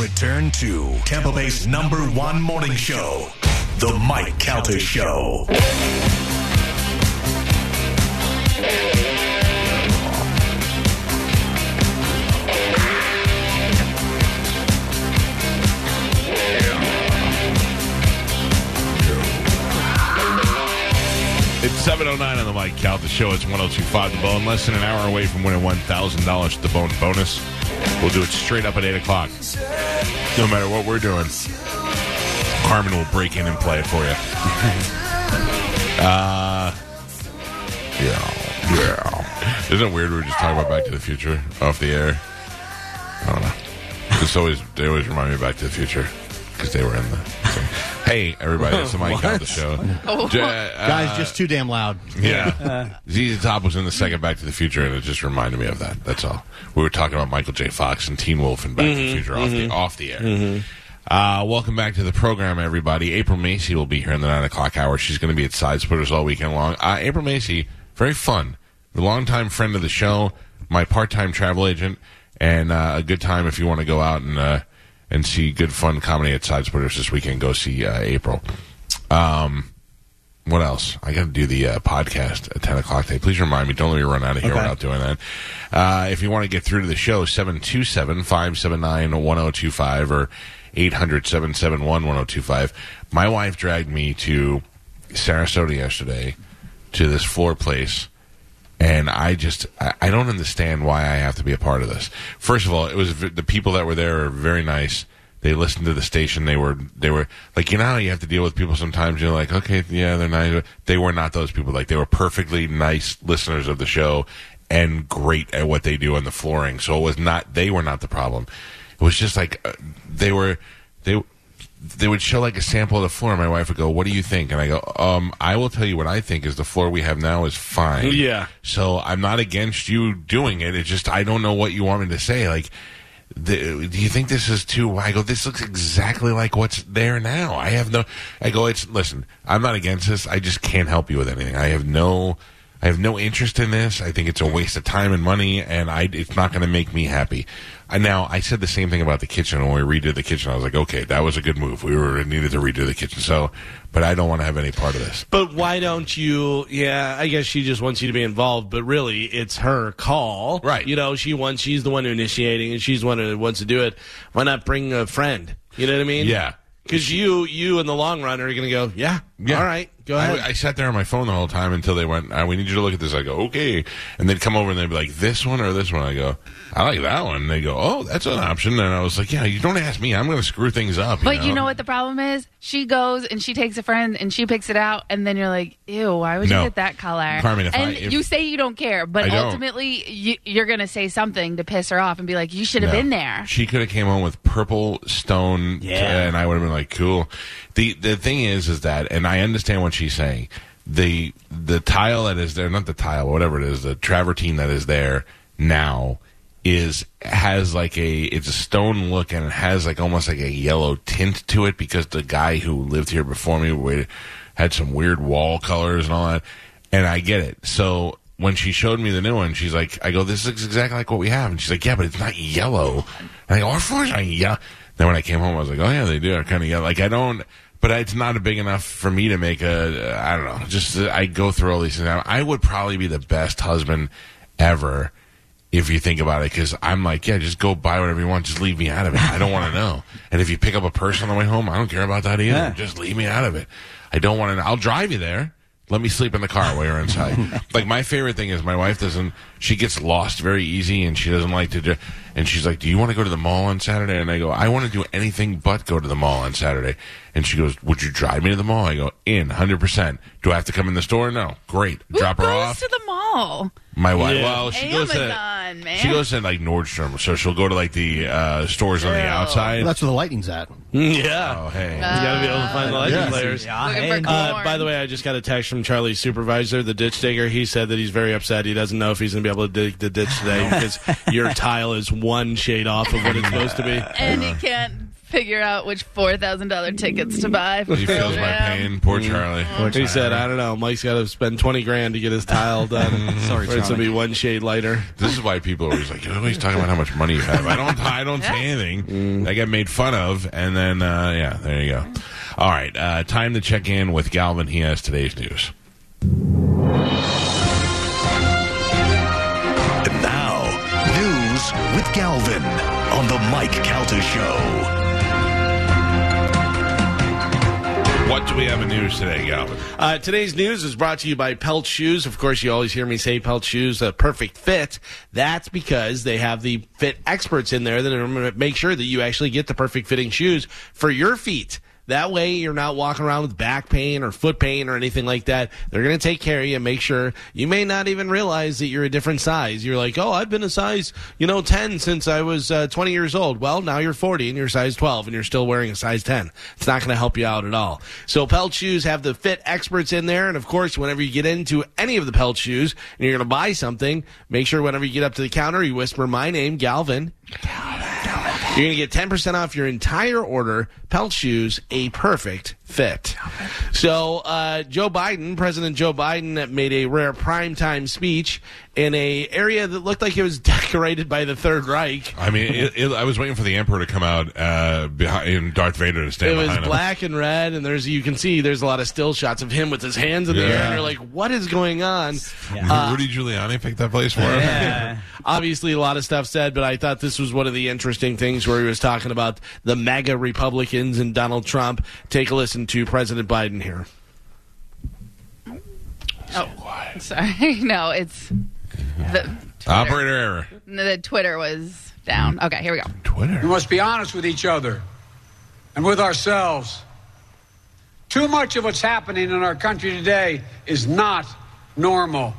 return to Tampa Bay's number one morning show, The Mike Calta Show. It's 709 on the Mike Count. The show is 1025 The Bone. Less than an hour away from winning $1,000 to the Bone bonus. We'll do it straight up at 8 o'clock. No matter what we're doing, Carmen will break in and play it for you. uh, yeah, yeah. Isn't it weird we are just talking about Back to the Future off the air? I don't know. It's always, they always remind me of Back to the Future because they were in the. Hey, everybody, it's the Mike Count the show. J- uh, Guys, just too damn loud. yeah. ZZ Top was in the second Back to the Future, and it just reminded me of that. That's all. We were talking about Michael J. Fox and Teen Wolf and Back to the Future off, the, off the air. Uh, welcome back to the program, everybody. April Macy will be here in the 9 o'clock hour. She's going to be at Side Splitters all weekend long. Uh, April Macy, very fun. A longtime friend of the show, my part time travel agent, and uh, a good time if you want to go out and uh, and see good fun comedy at Side Splitters this weekend. Go see uh, April. Um, what else? I got to do the uh, podcast at 10 o'clock today. Please remind me. Don't let me run out of here Okay. without doing that. Uh, if you want to get through to the show, 727 579 1025 or 800 771 1025. My wife dragged me to Sarasota yesterday to this floor place. And I just, I don't understand why I have to be a part of this. First of all, it was the people that were there are very nice. They listened to the station. They were, they were like, you know how you have to deal with people sometimes. You're like, okay, yeah, they're nice. They were not those people. Like they were perfectly nice listeners of the show and great at what they do on the flooring. So it was not, they were not the problem. It was just like, uh, they were, they, they would show like a sample of the floor my wife would go what do you think? And i go um i will tell you what i think is the floor we have now is fine. Yeah. so i'm not against you doing it it's just i don't know what you want me to say like the, do you think this is too i go this looks exactly like what's there now. I have no i go it's listen i'm not against this i just can't help you with anything. I have no I have no interest in this. I think it's a waste of time and money, and I, it's not going to make me happy. I, now, I said the same thing about the kitchen when we redid the kitchen. I was like, okay, that was a good move. We were needed to redo the kitchen, so, but I don't want to have any part of this. But why don't you? Yeah, I guess she just wants you to be involved, but really, it's her call. Right. You know, she wants. She's the one initiating, and she's the one who wants to do it. Why not bring a friend? You know what I mean? Yeah. Because you, you in the long run are going to go. Yeah. Yeah. All right. Go ahead. I, I sat there on my phone the whole time until they went, uh, we need you to look at this. I go, okay. And they'd come over and they'd be like, this one or this one? I go, I like that one. And they go, oh, that's an option. And I was like, yeah, you don't ask me. I'm going to screw things up. But you know what the problem is? She goes and she takes a friend and she picks it out, and then you're like, "Ew, why would No. you get that color?" Carmen, if and I- if- you say you don't care, but don't. ultimately you, you're gonna say something to piss her off and be like, "You should have No. been there." She could have came home with purple stone, Yeah. and I would have been like, cool. the The thing is, is that, and I understand what she's saying. The the tile that is there, not the tile, whatever it is, the travertine that is there now is has like a it's a stone look and it has like almost like a yellow tint to it because the guy who lived here before me had some weird wall colors and all that. And I get it. So when she showed me the new one she's like I go this looks exactly like what we have. And she's like yeah but it's not yellow. And I go our floors are yellow then when I came home I was like oh yeah they do. Are kind of yellow like I don't but it's not big enough for me to make a I don't know just I go through all these things I would probably be the best husband ever if you think about it, because I'm like, yeah, just go buy whatever you want. Just leave me out of it. I don't want to know. And if you pick up a purse on the way home, I don't care about that either. Just leave me out of it. I don't want to. I'll drive you there. Let me sleep in the car while you're inside. like my favorite thing is my wife doesn't. She gets lost very easy, and she doesn't like to do. And she's like, "Do you want to go to the mall on Saturday?" And I go, "I want to do anything but go to the mall on Saturday." And she goes, "Would you drive me to the mall?" I go, "In, hundred percent." Do I have to come in the store? No. Great. Who Drop her goes off. to the mall? My wife. Yeah. Well, she goes to Amazon, man. she goes to like Nordstrom, so she'll go to like the uh, stores on the Ew. outside. That's where the lightning's at. yeah. oh, hey. you got to be able to find the lightning Yeah. players. Looking for Uh, corn. by the way, I just got a text from Charlie's supervisor, the ditch digger. He said that he's very upset. He doesn't know if he's going to be able to dig the ditch today because your tile is one shade off of what it's supposed to be. and he can't figure out which four thousand dollar tickets to buy. For He feels my Yeah. pain. Poor Charlie. He said, "I don't know. Mike's got to spend twenty grand to get his tile done. Sorry, Or it's gonna Charlie. be one shade lighter." This is why people are always like, you're always talking about how much money you have. I don't, I don't say anything. I get made fun of, and then, uh, yeah, there you go. All right, uh, time to check in with Galvin. He has today's news. Galvin on the Mike Calta Show. What do we have in news today, Galvin? Uh, today's news is brought to you by Pelt Shoes. Of course, you always hear me say Pelt Shoes, a perfect fit. That's because they have the fit experts in there that are going to make sure that you actually get the perfect fitting shoes for your feet. That way, you're not walking around with back pain or foot pain or anything like that. They're going to take care of you and make sure you may not even realize that you're a different size. You're like, oh, I've been a size, you know, 10 since I was uh, 20 years old. Well, now you're 40 and you're size 12 and you're still wearing a size 10. It's not going to help you out at all. So Pelt Shoes have the fit experts in there. And of course, whenever you get into any of the Pelt Shoes and you're going to buy something, make sure whenever you get up to the counter, you whisper my name, Galvin. You're going to get 10% off your entire order. Pelt Shoes, a perfect fit. So, uh, Joe Biden, President Joe Biden, made a rare primetime speech in a area that looked like it was decorated by the Third Reich. I mean, it, it, I was waiting for the Emperor to come out uh, behind and Darth Vader to stand It was him. black and red, and there's you can see there's a lot of still shots of him with his hands in the air, and you're like, what is going on? Rudy Giuliani picked that place for him. Yeah. Obviously, a lot of stuff said, but I thought this was one of the interesting things where he was talking about the MAGA Republicans and Donald Trump. Take a listen to President Biden here. Oh, sorry. No, it's the Twitter. Operator error. The Twitter was down. Okay, here we go. Twitter. We must be honest with each other and with ourselves. Too much of what's happening in our country today is not normal.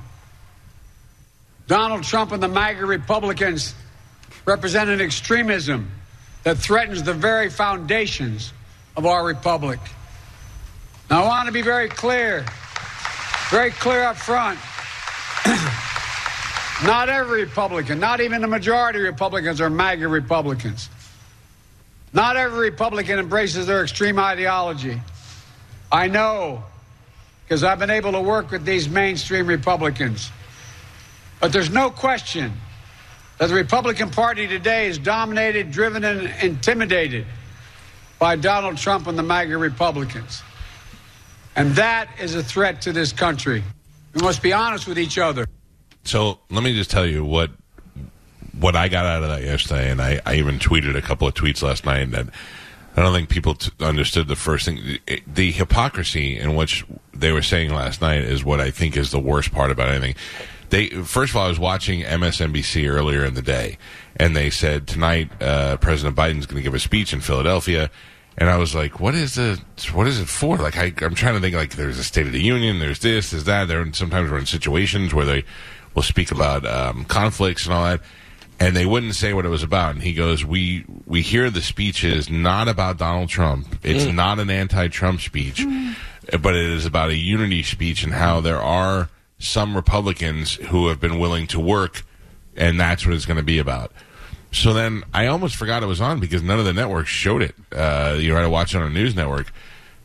Donald Trump and the MAGA Republicans represent an extremism that threatens the very foundations of our republic. Now, I want to be very clear, very clear up front. not every Republican, not even the majority of Republicans are MAGA Republicans. Not every Republican embraces their extreme ideology. I know because I've been able to work with these mainstream Republicans. But there's no question that the Republican Party today is dominated, driven, and intimidated by Donald Trump and the MAGA Republicans. And that is a threat to this country. We must be honest with each other. So let me just tell you what what I got out of that yesterday, and I, I even tweeted a couple of tweets last night that I don't think people t- understood the first thing. The hypocrisy in which they were saying last night is what I think is the worst part about anything. They first of all, I was watching MSNBC earlier in the day, and they said tonight uh, President Biden's going to give a speech in Philadelphia. And I was like, "What is the? What is it for?" Like, I, I'm trying to think. Like, there's a State of the Union. There's this. There's that. There. And Sometimes we're in situations where they will speak about um, conflicts and all that, and they wouldn't say what it was about. And he goes, "We we hear the speech is not about Donald Trump. It's not an anti-Trump speech, but it is about a unity speech and how there are some Republicans who have been willing to work, and that's what it's going to be about." So then I almost forgot it was on because none of the networks showed it. Uh, you had to watch it on a news network.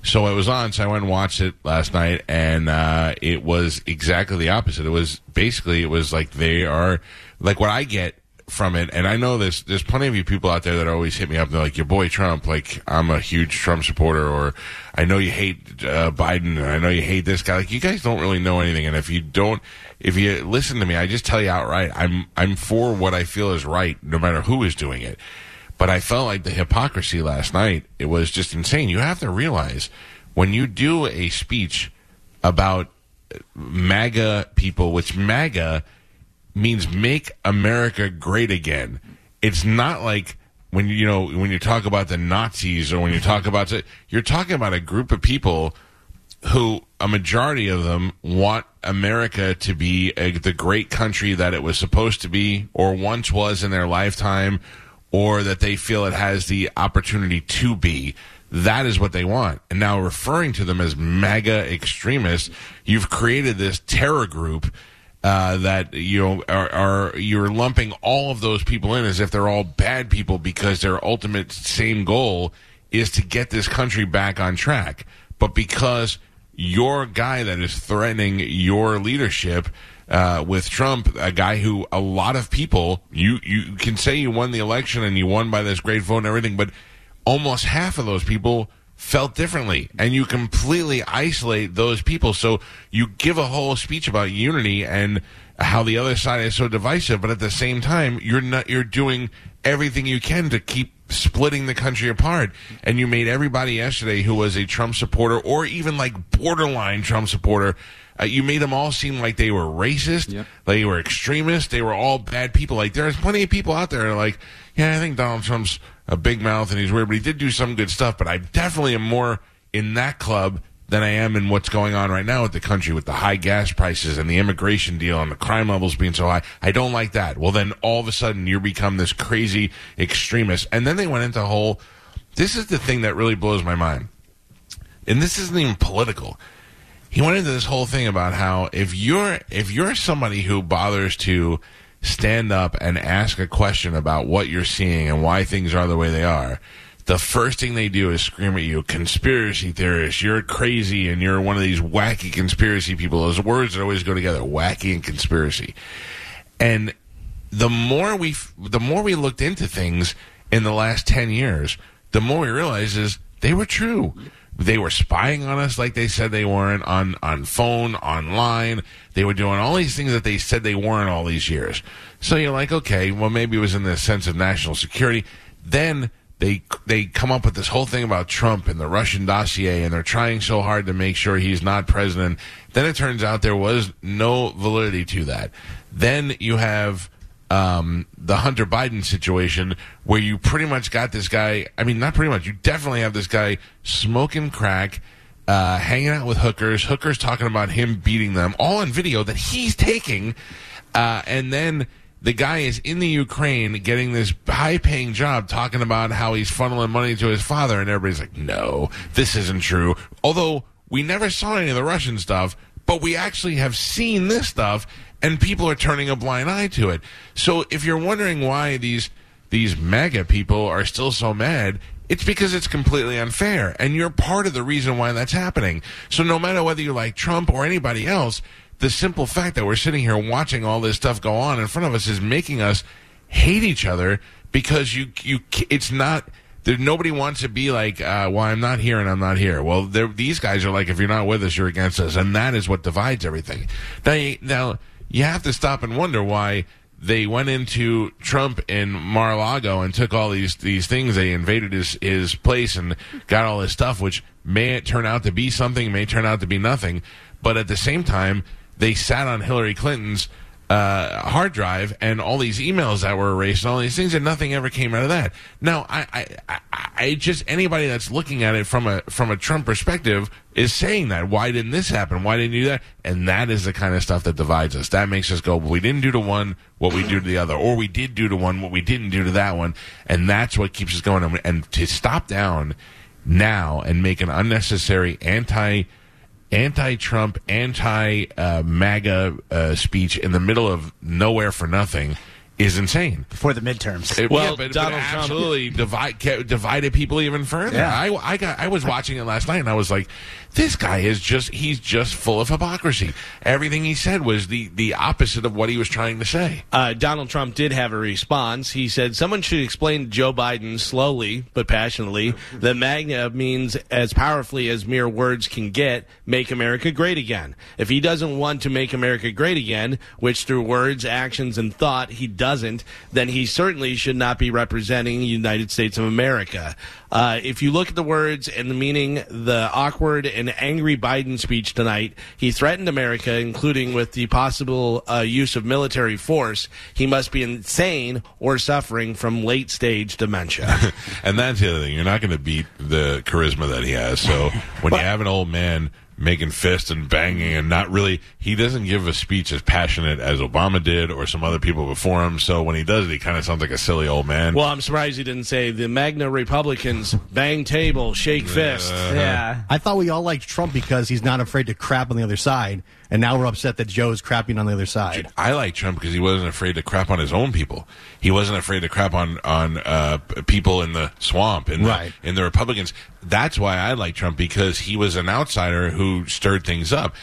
So it was on, so I went and watched it last night, and uh, it was exactly the opposite. It was basically, it was like they are, like what I get from it, and I know this, there's plenty of you people out there that always hit me up, and they're like, your boy Trump, like, I'm a huge Trump supporter, or I know you hate uh, Biden, and I know you hate this guy. Like, you guys don't really know anything, and if you don't, if you listen to me, I just tell you outright, I'm, I'm for what I feel is right, no matter who is doing it. But I felt like the hypocrisy last night, it was just insane. You have to realize when you do a speech about MAGA people, which MAGA means make America great again. It's not like when you know when you talk about the Nazis or when you talk about the, you're talking about a group of people who a majority of them want America to be a, the great country that it was supposed to be or once was in their lifetime or that they feel it has the opportunity to be. That is what they want. And now referring to them as MAGA extremists, you've created this terror group uh, that you know are, are you're lumping all of those people in as if they're all bad people because their ultimate same goal is to get this country back on track. But because your guy that is threatening your leadership uh, with Trump, a guy who a lot of people you you can say you won the election and you won by this great vote and everything, but almost half of those people felt differently. And you completely isolate those people. So you give a whole speech about unity and how the other side is so divisive but at the same time you're not you're doing everything you can to keep splitting the country apart and you made everybody yesterday who was a Trump supporter or even like borderline Trump supporter uh, you made them all seem like they were racist, Yep. they were extremists, they were all bad people. Like there's plenty of people out there like, yeah, I think Donald Trump's a big mouth and he's weird, but he did do some good stuff. But I definitely am more in that club than I am in what's going on right now with the country with the high gas prices and the immigration deal and the crime levels being so high. I don't like that. Well, then all of a sudden you become this crazy extremist. And then they went into a whole. This is the thing that really blows my mind. And this isn't even political he went into this whole thing about how if you're if you're somebody who bothers to stand up and ask a question about what you're seeing and why things are the way they are the first thing they do is scream at you conspiracy theorist you're crazy and you're one of these wacky conspiracy people. Those words that always go together wacky and conspiracy. And the more we the more we looked into things in the last 10 years the more we realized is they were true. They were spying on us like they said they weren't on on phone online. They were doing all these things that they said they weren't all these years. So you're like okay well maybe it was in the sense of national security. Then they they come up with this whole thing about Trump and the Russian dossier, and they're trying so hard to make sure he's not president. Then it turns out there was no validity to that. Then you have um, the Hunter Biden situation, where you pretty much got this guy. I mean, not pretty much. You definitely have this guy smoking crack. Uh, hanging out with hookers, hookers talking about him beating them, all on video that he's taking, uh, and then the guy is in the Ukraine getting this high paying job talking about how he's funneling money to his father, and everybody's like, no, this isn't true. Although we never saw any of the Russian stuff, but we actually have seen this stuff, and people are turning a blind eye to it. So if you're wondering why these these MAGA people are still so mad, it's because it's completely unfair, and you're part of the reason why that's happening. So no matter whether you like Trump or anybody else, the simple fact that we're sitting here watching all this stuff go on in front of us is making us hate each other because you you it's not there nobody wants to be like uh, well i'm not here and i'm not here well these guys are like if you're not with us you're against us and that is what divides everything now you, now you have to stop and wonder why they went into Trump in Mar-a-Lago and took all these these things. They invaded his his place and got all his stuff, which may turn out to be something, may turn out to be nothing. But at the same time, they sat on Hillary Clinton's uh, hard drive and all these emails that were erased and all these things, and nothing ever came out of that. Now, I, I, I, I just anybody that's looking at it from a from a Trump perspective is saying that. Why didn't this happen? Why didn't you do that? And that is the kind of stuff that divides us. That makes us go, well, we didn't do to one what we do to the other, or we did do to one what we didn't do to that one, and that's what keeps us going. And- And to stop down now and make an unnecessary anti anti-Trump, anti-MAGA uh, speech in the middle of nowhere for nothing is insane. before the midterms. It, Well, yeah, but, Donald but Trump- absolutely divide, divided people even further. Yeah. I, I got I was watching it last night and I was like, this guy is just he's just full of hypocrisy. Everything he said was the the opposite of what he was trying to say. Uh, Donald Trump did have a response. He said someone should explain to Joe Biden slowly but passionately that MAGA means as powerfully as mere words can get, make America great again. If he doesn't want to make America great again, which through words, actions, and thought he doesn't, then he certainly should not be representing the United States of America. Uh, if you look at the words and the meaning, the awkward and angry Biden speech tonight, he threatened America, including with the possible uh, use of military force. He must be insane or suffering from late stage dementia. And that's the other thing. You're not going to beat the charisma that he has. So when you have an old man making fists and banging and not really. He doesn't give a speech as passionate as Obama did or some other people before him. So when he does it, he kind of sounds like a silly old man. Well, I'm surprised he didn't say the Magna Republicans bang table, shake fist. Yeah. I thought we all liked Trump because he's not afraid to crap on the other side, and now we're upset that Joe's crapping on the other side. I like Trump because he wasn't afraid to crap on his own people. He wasn't afraid to crap on on uh, people in the swamp in Right. the, in the Republicans. That's why I like Trump because he was an outsider who stirred things up.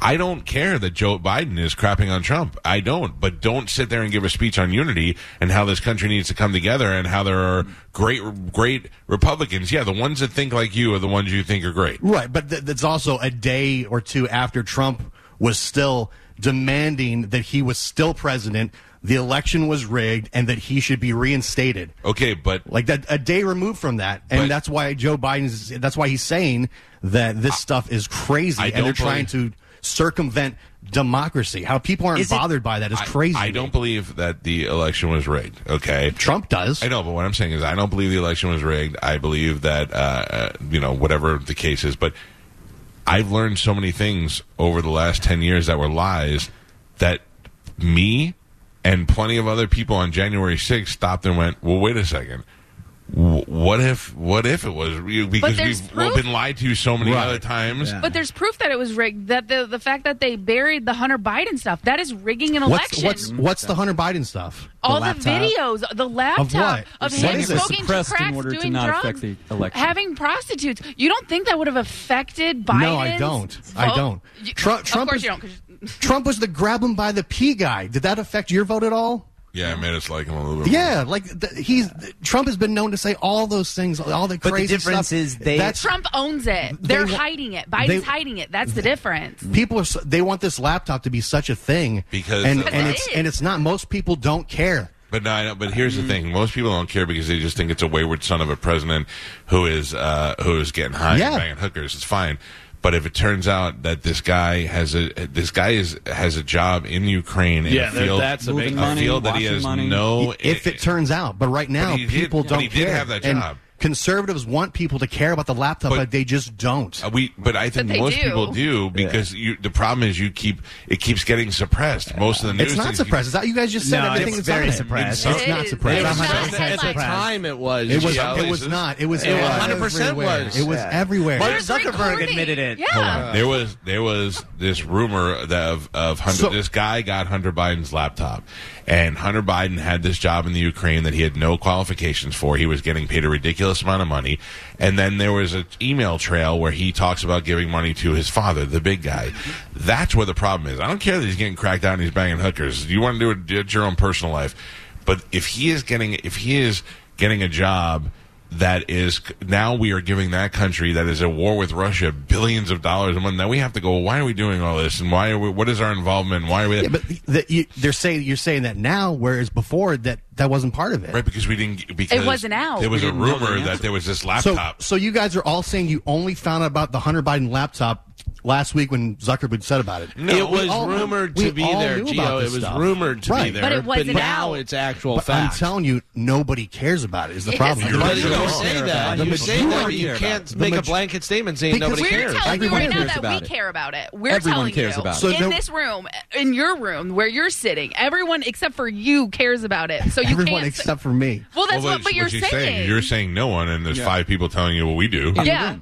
I don't care that Joe Biden is crapping on Trump. I don't. But don't sit there and give a speech on unity and how this country needs to come together and how there are great, great Republicans. Yeah, the ones that think like you are the ones you think are great. Right, but th- that's also a day or two after Trump was still demanding that he was still president, the election was rigged, and that he should be reinstated. Okay, but Like that, a day removed from that, and But- that's why Joe Biden's. That's why he's saying that this stuff is crazy, I and they're don't trying to circumvent democracy. How people aren't Is it- bothered by that is I- crazy. I, to don't believe that the election was rigged. Okay, Trump does. I know, but what I'm saying is, I don't believe the election was rigged. I believe that, uh, uh, you know, whatever the case is, but I've learned so many things over the last 10 years that were lies that me and plenty of other people on January 6th stopped and went, well, wait a second. What if? What if it was real? Because there's we've proof. been lied to so many Right. other times. Yeah. But there's proof that it was rigged. That the the fact that they buried the Hunter Biden stuff that is rigging an What's election. what's what's the Hunter Biden stuff? all the, laptop? videos, the laptop what? of What him is it? smoking Suppressed in cracks, order to doing not drugs, affect the election. having prostitutes. You don't think that would have affected Biden? No, I don't. I don't. You, Trump- of course is- you don't. 'Cause- Trump was the grab him by the pea guy. Did that affect your vote at all? Yeah, it made us like him a little bit. more. Yeah, like th- he's Trump has been known to say all those things, all the the crazy difference stuff. is they- That's Trump owns it. They They're wa- hiding it. Biden's they- hiding it. That's the difference. people are s- they want this laptop to be such a thing Because and of- and It it's is. and it's not. Most people don't care. But no, I know, but here's the thing: most people don't care because they just think it's a wayward son of a president who is uh, who is getting high Yeah. and banging hookers. It's fine. But if it turns out that this guy has a this guy is has a job in Ukraine in Yeah, a field, that's a big Moving a field that he has money. no. if it turns out, but right now But he people but don't he did care. have that And job. Conservatives want people to care about the laptop, But- but, they just don't. Uh, we, but I think But most do. people do because you, the problem is you keep it keeps getting suppressed. Most of the news It's not things- suppressed. It's not, you guys just said No, everything it's that's very suppressed. It's It not is. suppressed. It's At not the- at the time, it was. It was. It was not. It was. It was everywhere. 100% was. It was everywhere. Mark Zuckerberg admitted it. Yeah. There was there was this rumor that of of Hunter. So- this guy got Hunter Biden's laptop, and Hunter Biden had this job in the Ukraine that he had no qualifications for. He was getting paid a ridiculous amount of money, and then there was an email trail where he talks about giving money to his father, the big guy. That's where the problem is. I don't care that he's getting cracked out and he's banging hookers. You want to do it at your own personal life, but if he is getting if he is getting a job that is now we are giving that country that is at war with Russia billions of dollars a month. Now we have to go. Why are we doing all this? And why are we? What is our involvement? Why are we? Yeah, but the, you, they're saying you're saying that now, whereas before that that wasn't part of it. right because we didn't. Because it wasn't out. There was We a rumor the that there was this So, laptop. so you guys are all saying you only found out about the Hunter Biden laptop last week when Zuckerberg said about it. No, it was all- rumored to be there, Gio. It was stuff. rumored to be there, But it wasn't now out. it's actual But fact. I'm telling you, nobody cares about it. Is the Yes, problem? it The does. But you majority- don't say that. You say that, but you can't make a blanket statement saying Because nobody We're cares. telling you right now that we care about it. We're Everyone telling cares you about it. So in this room, in your room where you're sitting, everyone except for you cares about it. So you everyone can't except for me. Well, that's what. But you're saying. You're saying no one, and there's five people telling you, what we do. yeah.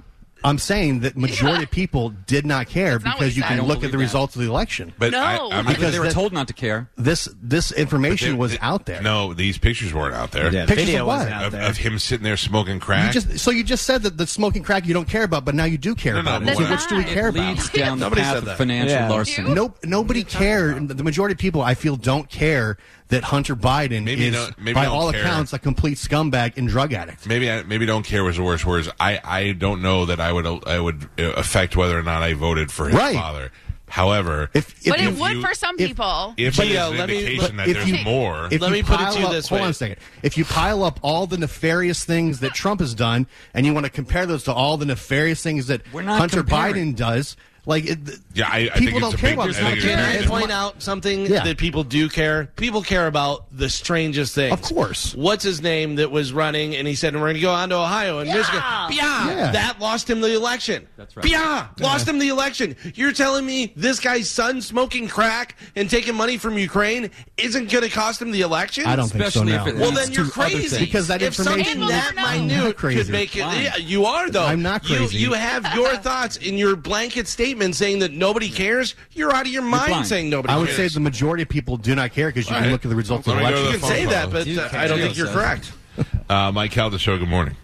I'm saying that majority of people did not care not because he you can look at the that. results of the election. But No. I, I'm Because Because they were that- told not to care. This this information was out there. No, these pictures weren't out there. Yeah, Pictures video of what? out Of, there. of him sitting there smoking You crack. just so you just said that the smoking crack you don't care about, but now you do care No, no, about but it. So which do we care it about? leads down the Nobody path said of that. financial Yeah. larceny. Nope, nobody care. The majority of people, I feel, don't care that Hunter Biden Maybe is, don't- maybe by all care. accounts, a complete scumbag and drug addict. maybe I, maybe don't care was the worst words. I, I don't know that I would I would uh, affect whether or not I voted for his Right. father. However, If, if But you, it would you- for some if- people. if But, there's an let me- indication that if there's you- more, if Let me put it pile to you up, this hold on a second. If you pile up all the nefarious things that Trump has done, and you want to compare those to all the nefarious things that Hunter comparing. Biden does, Like, it, Yeah, I- I people think it's don't a care big- about I this. think Can I big- point out something Yeah. that people do care? People care about the strangest things. Of course. What's his name that was running and he said, we're going to go on to Ohio and Michigan. Yeah. Yeah. That lost him the election. That's right. Yeah. Lost him the election. You're telling me this guy's son smoking crack and taking money from Ukraine isn't going to cost him the election? I don't think so now. if it Well, then you're crazy. Because that if information- something that never know. I'm minute could make it. Yeah, you are though. I'm not You- crazy. You, have your thoughts in your blanket statement saying that nobody cares. You're out of your mind saying nobody. I would cares. say the majority of people do not care because you All can right. look at the results Let of the me go to election. You can say that, but uh, I don't think you're so. correct. Uh, Mike Calta show. Good morning.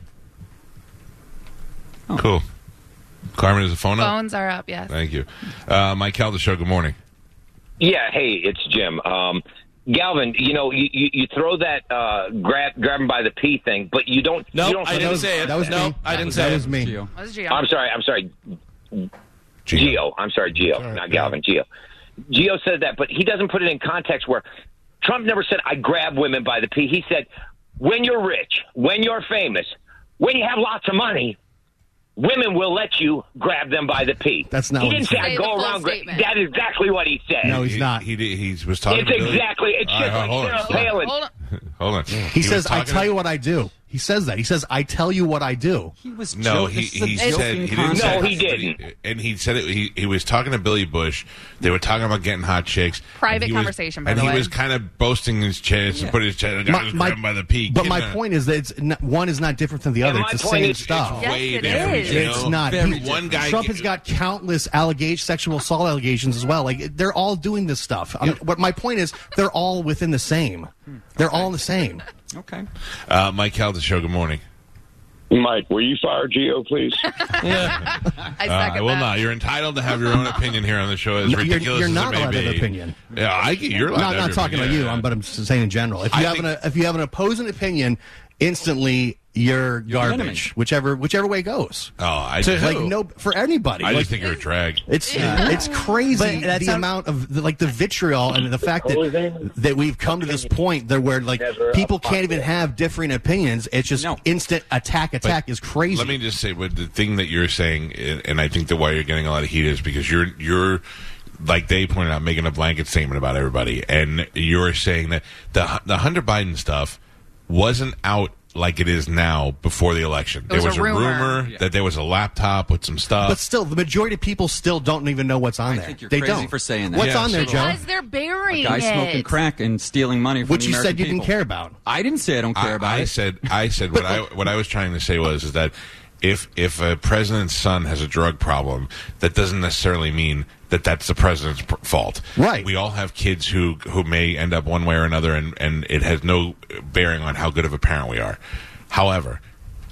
Oh. Cool. Carmen, is the phone up? Phones are up, yes. Thank you. Uh, Mike Calta show. Good morning. Yeah, hey, it's Jim. Um, Galvin, you know, you, you, you throw that uh, grab grab him by the pee thing, but you don't. No, you don't I didn't say it. that was no, me. I didn't say was it. me. Gio. What was me. I'm sorry. I'm sorry. Gio. I'm sorry, Gio, right, not Galvin. Gio. Gio said that, but he doesn't put it in context where Trump never said, I grab women by the pee. He said, when you're rich, when you're famous, when you have lots of money, women will let you grab them by the pee. That's not He what didn't say, said. I go around. Gra- that is exactly what he said. No, he's he, not. He, did- he was talking. it's to exactly. It's just right, like hold on. Sarah Hold on. Palin. Hold on. Hold on. He, was says, "I tell to- you what I do." He says that. He says, "I tell you what I do." He was No, joking. he, This is a he said he didn't. concept. say No, he didn't. and he said it. He, he was talking to Billy Bush. They were talking about getting hot chicks. Private and he was- conversation, by and he way. was kind of boasting his chest and put his chest. My- My, my- by the peak. But my point is that it's not, one is not different than the other. my It's the same is- stuff. Yes, way it different. is. you It's not. He- One guy. Trump has got countless allegations, sexual assault allegations as well. Like they're all doing this stuff. I mean, what my point is, they're all within the same. They're all the same. Okay. Uh, Mike Calta show. Good morning. Mike, will you fire Gio, please? I Uh, I will that. not. You're entitled to have your own opinion here on the show. As No, you're- ridiculous you're as not it may allowed to be. have opinion. Yeah, I get. You're allowed. Not to not talking your about you, opinion. I'm, but I'm just saying in general. If you I have think- an if you have an opposing opinion, instantly you're You're garbage. Whichever whichever way goes. Oh, I To just, Like Who? no for anybody. I Like, just think you're a drag. It's it's crazy But that's the not- amount of the, like the vitriol and the fact that that we've come to this point there where like people can't even have differing opinions. It's just No. instant attack attack is crazy. Let me just say, what the thing that you're saying, and- and I think that why you're getting a lot of heat is because you're you're like they pointed out, making a blanket statement about everybody, and you're saying that the the Hunter Biden stuff wasn't out like it is now before the election. It was there was a rumor. rumor that there was a laptop with some stuff. but still, the majority of people still don't even know what's on I there. think you're they crazy don't. for saying that. What's Yeah, on there, so- Joe? Because they're burying Guy it. smoking crack and stealing money from Which the you said American you didn't care about. I didn't say I don't care I, about I it. said I said what I what I was trying to say was is that if if a president's son has a drug problem, that doesn't necessarily mean that that's the president's pr- fault. Right. We all have kids who who may end up one way or another, and and it has no bearing on how good of a parent we are. However,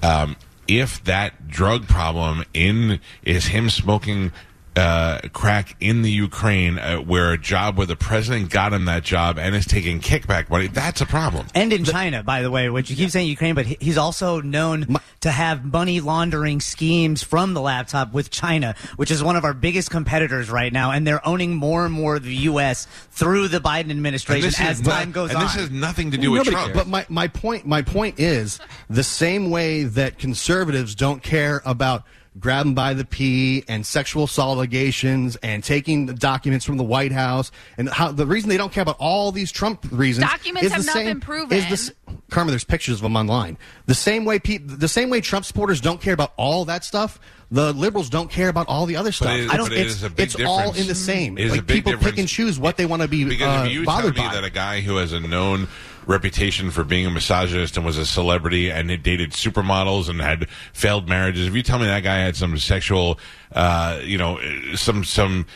um, if that drug problem in is him smoking uh, crack in the Ukraine, uh, where a job where the president got him that job and is taking kickback money, that's a problem. And in China, by the way, which you keep saying Ukraine, but he's also known to have money laundering schemes from the laptop with China, which is one of our biggest competitors right now, and they're owning more and more of the U.S. through the Biden administration as is time not- goes and on. this has nothing to do with Trump. cares. But my, my point my point is the same way that conservatives don't care about grabbing by the pee and sexual assault allegations and taking the documents from the White House and how the reason they don't care about all these Trump reasons Documents is have the not same, been proven. Is this Karma? There's pictures of them online. The same way pe- the same way Trump supporters don't care about all that stuff. The liberals don't care about all the other stuff. it is- I don't. but it it's is a big it's all in the same. It is like a big people pick and choose what they want to be Because uh, if you tell bothered me by. that a guy who has a known reputation for being a misogynist and was a celebrity and had dated supermodels and had failed marriages, if you tell me that guy had some sexual, uh, you know, some some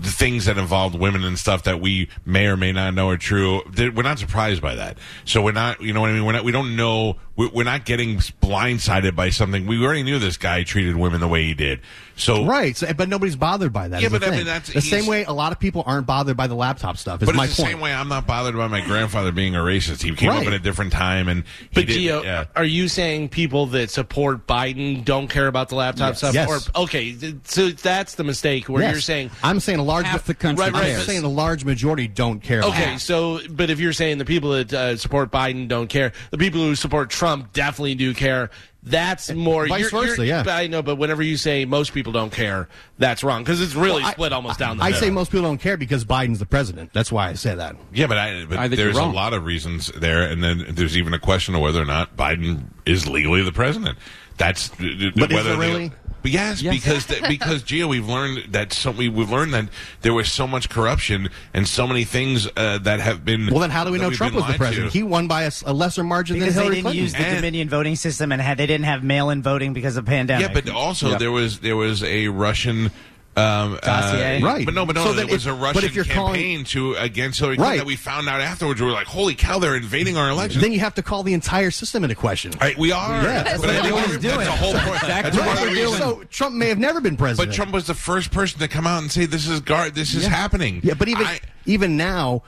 things that involved women and stuff that we may or may not know are true, we're not surprised by that. So we're not, you know what I mean? We're not, we don't know, we're, we're not getting blindsided by something. We already knew this guy treated women the way he did. So Right, so, but nobody's bothered by that. Yeah, is the but I mean, that's- the same way a lot of people aren't bothered by the laptop stuff. Is But my it's the point. same way I'm not bothered by my grandfather being a racist. He came up Right. at a different time, and he But did. Gio, yeah. are you saying people that support Biden don't care about the laptop stuff? Yes. Or okay, so that's the mistake where Yes. you're saying I'm saying a large Half the country right? I'm cares. saying a large majority don't care. Okay, it. so but if you're saying the people that uh, support Biden don't care, the people who support Trump Trump definitely do care. That's more Vice you're- versa, you're- yeah. I know, but whenever you say most people don't care, that's wrong because it's really Well, I- split almost down the I middle. say most people don't care because Biden's the president. That's why I say that. Yeah, but, I, but I there's a lot of reasons there, and then there's even a question of whether or not Biden is legally the president. That's But is whether it they- really? But yes, Yes. because th- because Gio, we've learned that so we, we've learned that there was so much corruption and so many things uh, that have been. Well, then how do we know Trump was the lied to. president? He won by a lesser margin Because than they Hillary didn't Clinton. use the And- Dominion voting system and had they didn't have mail-in voting because of pandemic. Yeah, but also Yeah. there was there was a Russian. Um, uh, Right. but no, but no, So there then was if- a Russian if you're calling- campaign to against Hillary Clinton Right. that we found out afterwards. We were like, "Holy cow, they're invading our election!" then you have to call the entire system into question. Right, we are. Yeah, that's but what I think everyone's that's doing. the whole point. That's Exactly one of the what they're reasons. So Trump may have never been president. But Trump was the first person to come out and say, "This is guard. This is happening." Yeah, but even I- even now,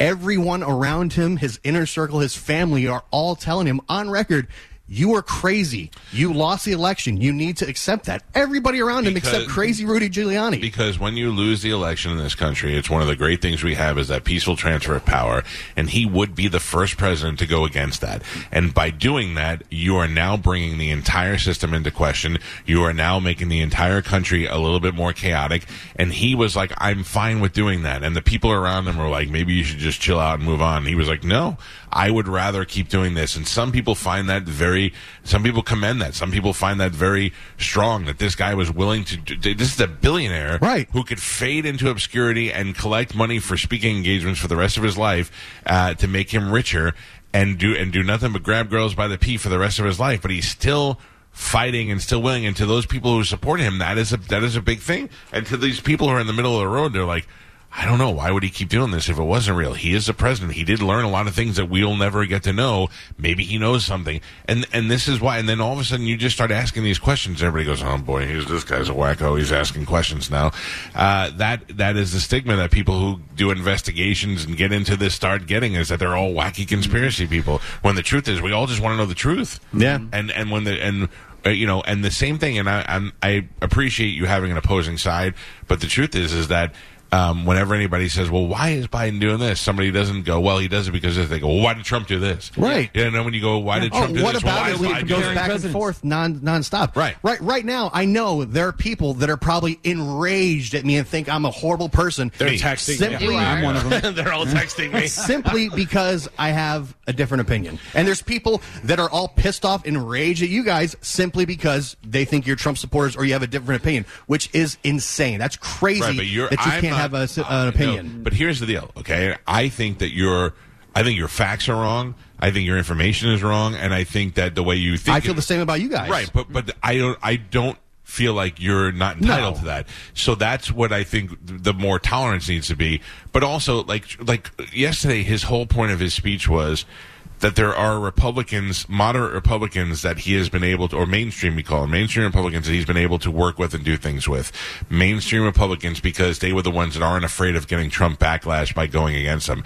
everyone around him, his inner circle, his family are all telling him on record, "You are crazy. You lost the election. You need to accept that." Everybody around him, Because- except crazy Rudy Giuliani. Because when you lose the election in this country, it's one of the great things we have is that peaceful transfer of power, and he would be the first president to go against that. And by doing that, you are now bringing the entire system into question. You are now making the entire country a little bit more chaotic. And he was like, "I'm fine with doing that." And the people around him were like, "Maybe you should just chill out and move on." He was like, "No, I would rather keep doing this." And some people find that very. Some people commend that. Some people find that very strong. That this guy was willing to. do- This is a billionaire, Right. Who could fade into obscurity and collect money for speaking engagements for the rest of his life uh, to make him richer, and do and do nothing but grab girls by the pee for the rest of his life. But he's still fighting and still willing. And to those people who support him, that is a that is a big thing. And to these people who are in the middle of the road, they're like. I don't know. Why would he keep doing this if it wasn't real? He is the president. He did learn a lot of things that we'll never get to know. Maybe he knows something. And and this is why. And then all of a sudden you just start asking these questions. Everybody goes, "Oh boy, he's this guy's a wacko. He's asking questions now." Uh, that that is the stigma that people who do investigations and get into this start getting is that they're all wacky conspiracy people. When the truth is, we all just want to know the truth. Yeah. And and when the and uh, you know, and the same thing. And I I'm, I appreciate you having an opposing side, but the truth is, is that. Um, whenever anybody says, "Well, why is Biden doing this?" Somebody doesn't go, "Well, he does it because this." They go, "Well, why did Trump do this?" Right. And then when you go, "Why did Oh, Trump do what this?" Well, about why it? is Biden It goes back and forth non nonstop. Right. right, right now. I know there are people that are probably enraged at me and think I'm a horrible person. They're Me. texting Simply- me. I'm one of them. They're all texting me. simply because I have a different opinion. And there's people that are all pissed off and raged at you guys simply because they think you're Trump supporters or you have a different opinion, which is insane. That's crazy Right, but you're, that you I'm can't have a, an no, opinion. but here's the deal, okay? I think that your, I think your facts are wrong. I think your information is wrong, and I think that the way you think, I feel the same about you guys. right? But but I don't, I don't feel like you're not entitled No. to that. So that's what I think the more tolerance needs to be. But also, like like yesterday, his whole point of his speech was. That there are Republicans, moderate Republicans, that he has been able to, or mainstream, we call them mainstream Republicans, that he's been able to work with and do things with. Mainstream Republicans, because they were the ones that aren't afraid of getting Trump backlash by going against him.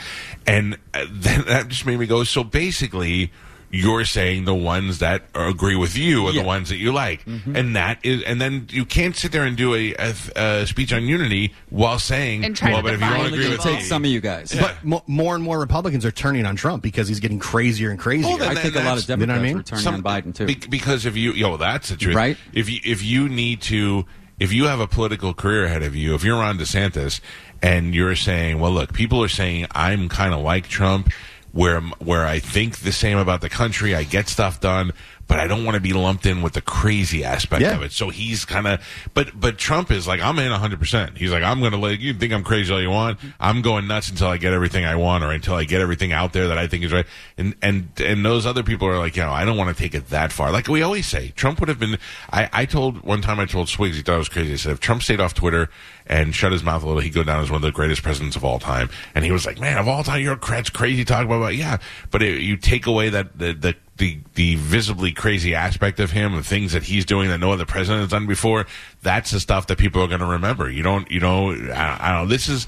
And uh, then that just made me go, so basically, you're saying the ones that agree with you are the ones that you like, mm-hmm. and that is, and then you can't sit there and do a, a, a speech on unity while saying, And try to well, but if you define don't the agree with people. me, take some of you guys. But mo- more and more Republicans are turning on Trump because he's getting crazier and crazier. Oh, then- I think a lot that's- of you know what I Democrats mean? are turning Some- on Biden too. be- because if you, yo, that's the truth, Right. If you if you need to, if you have a political career ahead of you, if you're Ron DeSantis and you're saying, well, look, people are saying I'm kind of like Trump, where where I think the same about the country, I get stuff done. But I don't want to be lumped in with the crazy aspect Yeah. of it. So he's kind of, but but Trump is like, I'm in 100. percent He's like, I'm going to let you think I'm crazy all you want. I'm going nuts until I get everything I want, or until I get everything out there that I think is right. And and and those other people are like, you know, I don't want to take it that far. Like we always say, Trump would have been. I I told one time I told Swigs, he thought I was crazy. I said, if Trump stayed off Twitter and shut his mouth a little, he'd go down as one of the greatest presidents of all time. And he was like, man, of all time, you're crazy talking about. about-" Yeah, but it, you take away that the the the, the visibly crazy aspect of him, and things that he's doing that no other president has done before, that's the stuff that people are going to remember. You don't, you know, I, I don't know. This is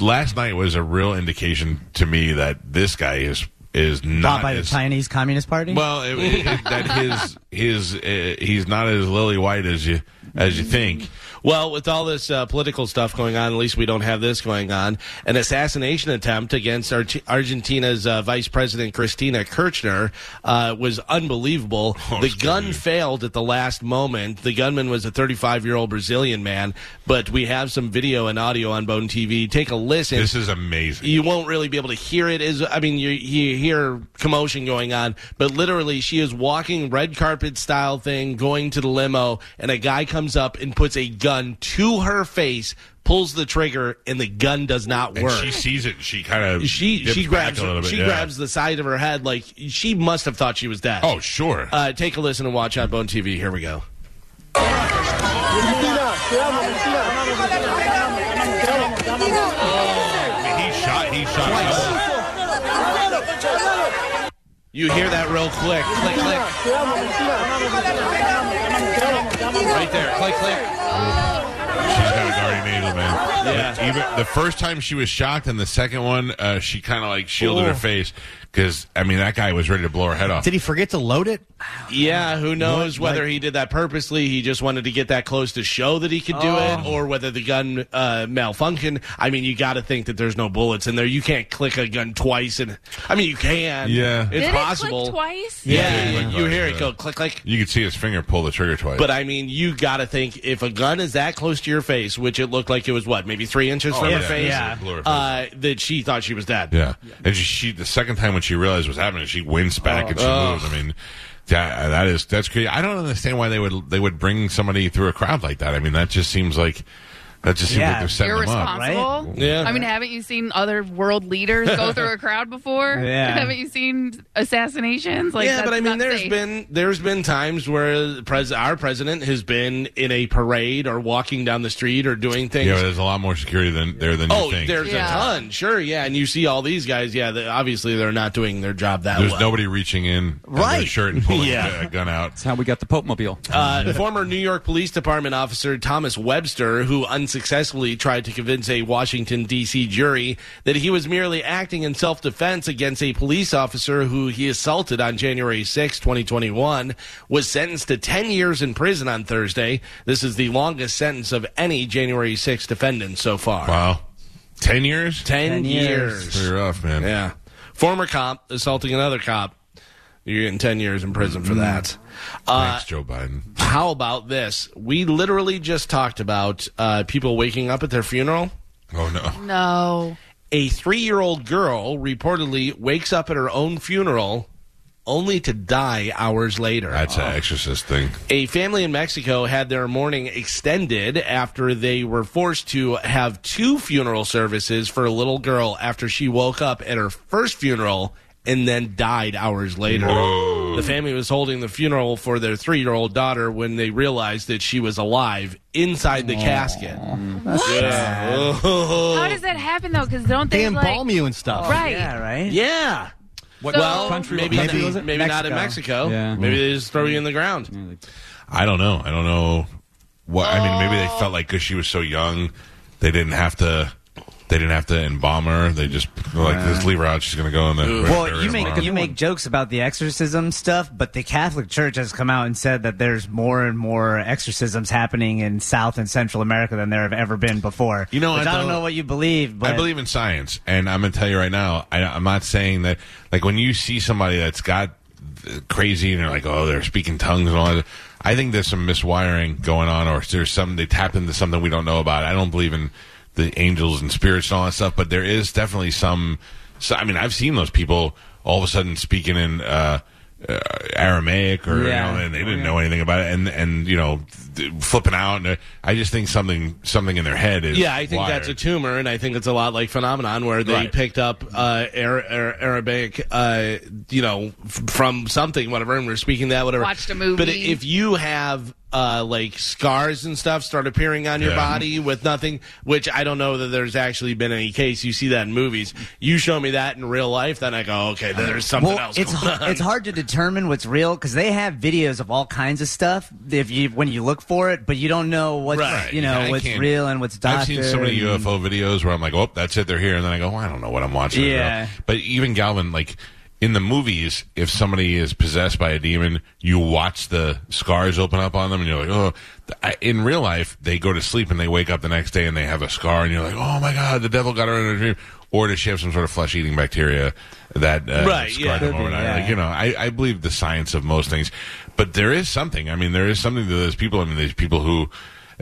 last night was a real indication to me that this guy is is Bought not by the Chinese Communist Party. well, it, it- that his his uh, he's not as lily white as you as you think. Well, with all this uh, political stuff going on, at least we don't have this going on. An assassination attempt against Ar- Argentina's uh, Vice President Cristina Kirchner uh, was unbelievable. Oh, the gun failed at the last moment. The gunman was a 35 year old Brazilian man, but we have some video and audio on Bone TV. Take a listen. This is amazing. you won't really be able to hear it. Is I mean, you, you hear commotion going on, but literally, she is walking red carpet style thing, going to the limo, and a guy comes up and puts a gun to her face, pulls the trigger, and the gun does not And work. she sees it. She kind of she she grabs a little bit. she yeah. grabs the side of her head like she must have thought she was dead. Oh, sure. Uh, take a listen and watch on Bone TV. Here we go. he shot. He shot. You hear that real quick. Click, click. Right there. Click, click. She's got a guardian angel, man. Yeah. Even the first time she was shocked, and the second one, uh, she kind of like shielded Ooh. her face because I mean that guy was ready to blow her head off. Did he forget to load it? Yeah, who knows What, whether like- he did that purposely? He just wanted to get that close to show that he could do it, or whether the gun uh, malfunctioned. I mean, you got to think that there's no bullets in there. You can't click a gun twice, and I mean, you can. Yeah. it's Did possible. it click twice? Yeah, Yeah, you, you hear it yeah. go click click. You could see his finger pull the trigger twice. But I mean, you got to think if a gun is that close to your face, which it looked like it was, what maybe three inches Oh, from yeah, her face, yeah. Blew uh, that she thought she was dead. yeah, and she, she the second time when she realized what was happening, she winced back and she Oh. moves. I mean. That, that is that's crazy. I don't understand why they would they would bring somebody through a crowd like that. I mean, that just seems like that just seems Yeah. like they're setting them up. Irresponsible. Yeah. I mean, haven't you seen other world leaders go through a crowd before? Yeah. Haven't you seen assassinations? Like, yeah, but I mean, not there's safe. been there's been times where pres- our president has been in a parade or walking down the street or doing things. Yeah, there's a lot more security than there than you oh, think. there's Yeah. a ton, sure, yeah, and you see all these guys. Yeah, they, obviously they're not doing their job that There's well. There's nobody reaching in on their Right. shirt and pulling Yeah. a gun out. That's how we got the Pope Mobile. Uh, former New York Police Department officer Thomas Webster, who unsuccessfully tried to convince a Washington, D.C. jury that he was merely acting in self defense against a police officer who he assaulted on January 6, 2021, was sentenced to 10 years in prison on Thursday. This is the longest sentence of any January 6 defendant so far. Wow, ten years. 10, 10 years. years. Pretty rough, man. Yeah. Former cop assaulting another cop. You're getting 10 years in prison for that. Uh, Thanks, Joe Biden. how about this? We literally just talked about uh, people waking up at their funeral. Oh no. No. A three year old girl reportedly wakes up at her own funeral only to die hours later. That's an exorcist thing. A family in Mexico had their mourning extended after they were forced to have two funeral services for a little girl after she woke up at her first funeral and then died hours later. The family was holding the funeral for their three year old daughter when they realized that she was alive inside the casket. Yeah. How does that happen though? Because don't They they embalm like, you and stuff. Right. Yeah, right? Yeah. What well, country? maybe what maybe, was it? maybe not in Mexico. Yeah. Maybe they just throw you in the ground. I don't know. I don't know what. I mean, maybe they felt like because she was so young, they didn't have to. They didn't have to embalm her. They just like, "Let's leave her out. She's going to go in the." Well, you make tomorrow." you make jokes about the exorcism stuff, but the Catholic Church has come out and said that there's more and more exorcisms happening in South and Central America than there have ever been before. You know, I I don't know what you believe, but I believe in science, and I'm going to tell you right now. I, I'm not saying that. Like when you see somebody that's got crazy and they're like, "Oh, they're speaking tongues," and all that. I think there's some miswiring going on, or there's some they tap into something we don't know about. I don't believe in the angels and spirits and all that stuff, but there is definitely some. So, I mean, I've seen those people all of a sudden speaking in. Uh, uh, Aramaic, or Yeah. you know, and they didn't know anything about it, and and you know, th- flipping out. And uh, I just think something something in their head is. Yeah, I think wired. that's a tumor, and I think it's a lot like phenomenon where they Right. picked up uh, Ar- Ar- Arabic, uh, you know, f- from something, whatever, and we're speaking that, whatever. Watched a movie. But if you have uh, like scars and stuff start appearing on your Yeah. body with nothing, which I don't know that there's actually been any case. You see that in movies. You show me that in real life, then I go, okay, then there's something well, else. it's going on. it's hard to determine what's real because they have videos of all kinds of stuff if you when you look for it, but you don't know what's Right. you know I what's real and what's doctored. I've seen so many and- UFO videos where I'm like, oh, that's it, they're here, and then I go, well, I don't know what I'm watching. you know? Yeah. But even Galvin, like, in the movies, if somebody is possessed by a demon, you watch the scars open up on them, and you're like, oh. In real life, they go to sleep and they wake up the next day and they have a scar, and you're like, oh my god, the devil got her in a dream. Or does she have some sort of flesh eating bacteria that uh, Right, scarred yeah. them Could be, overnight? yeah. Like, you know, I, I believe the science of most things, but there is something. I mean, there is something to those people. I mean, there's people who.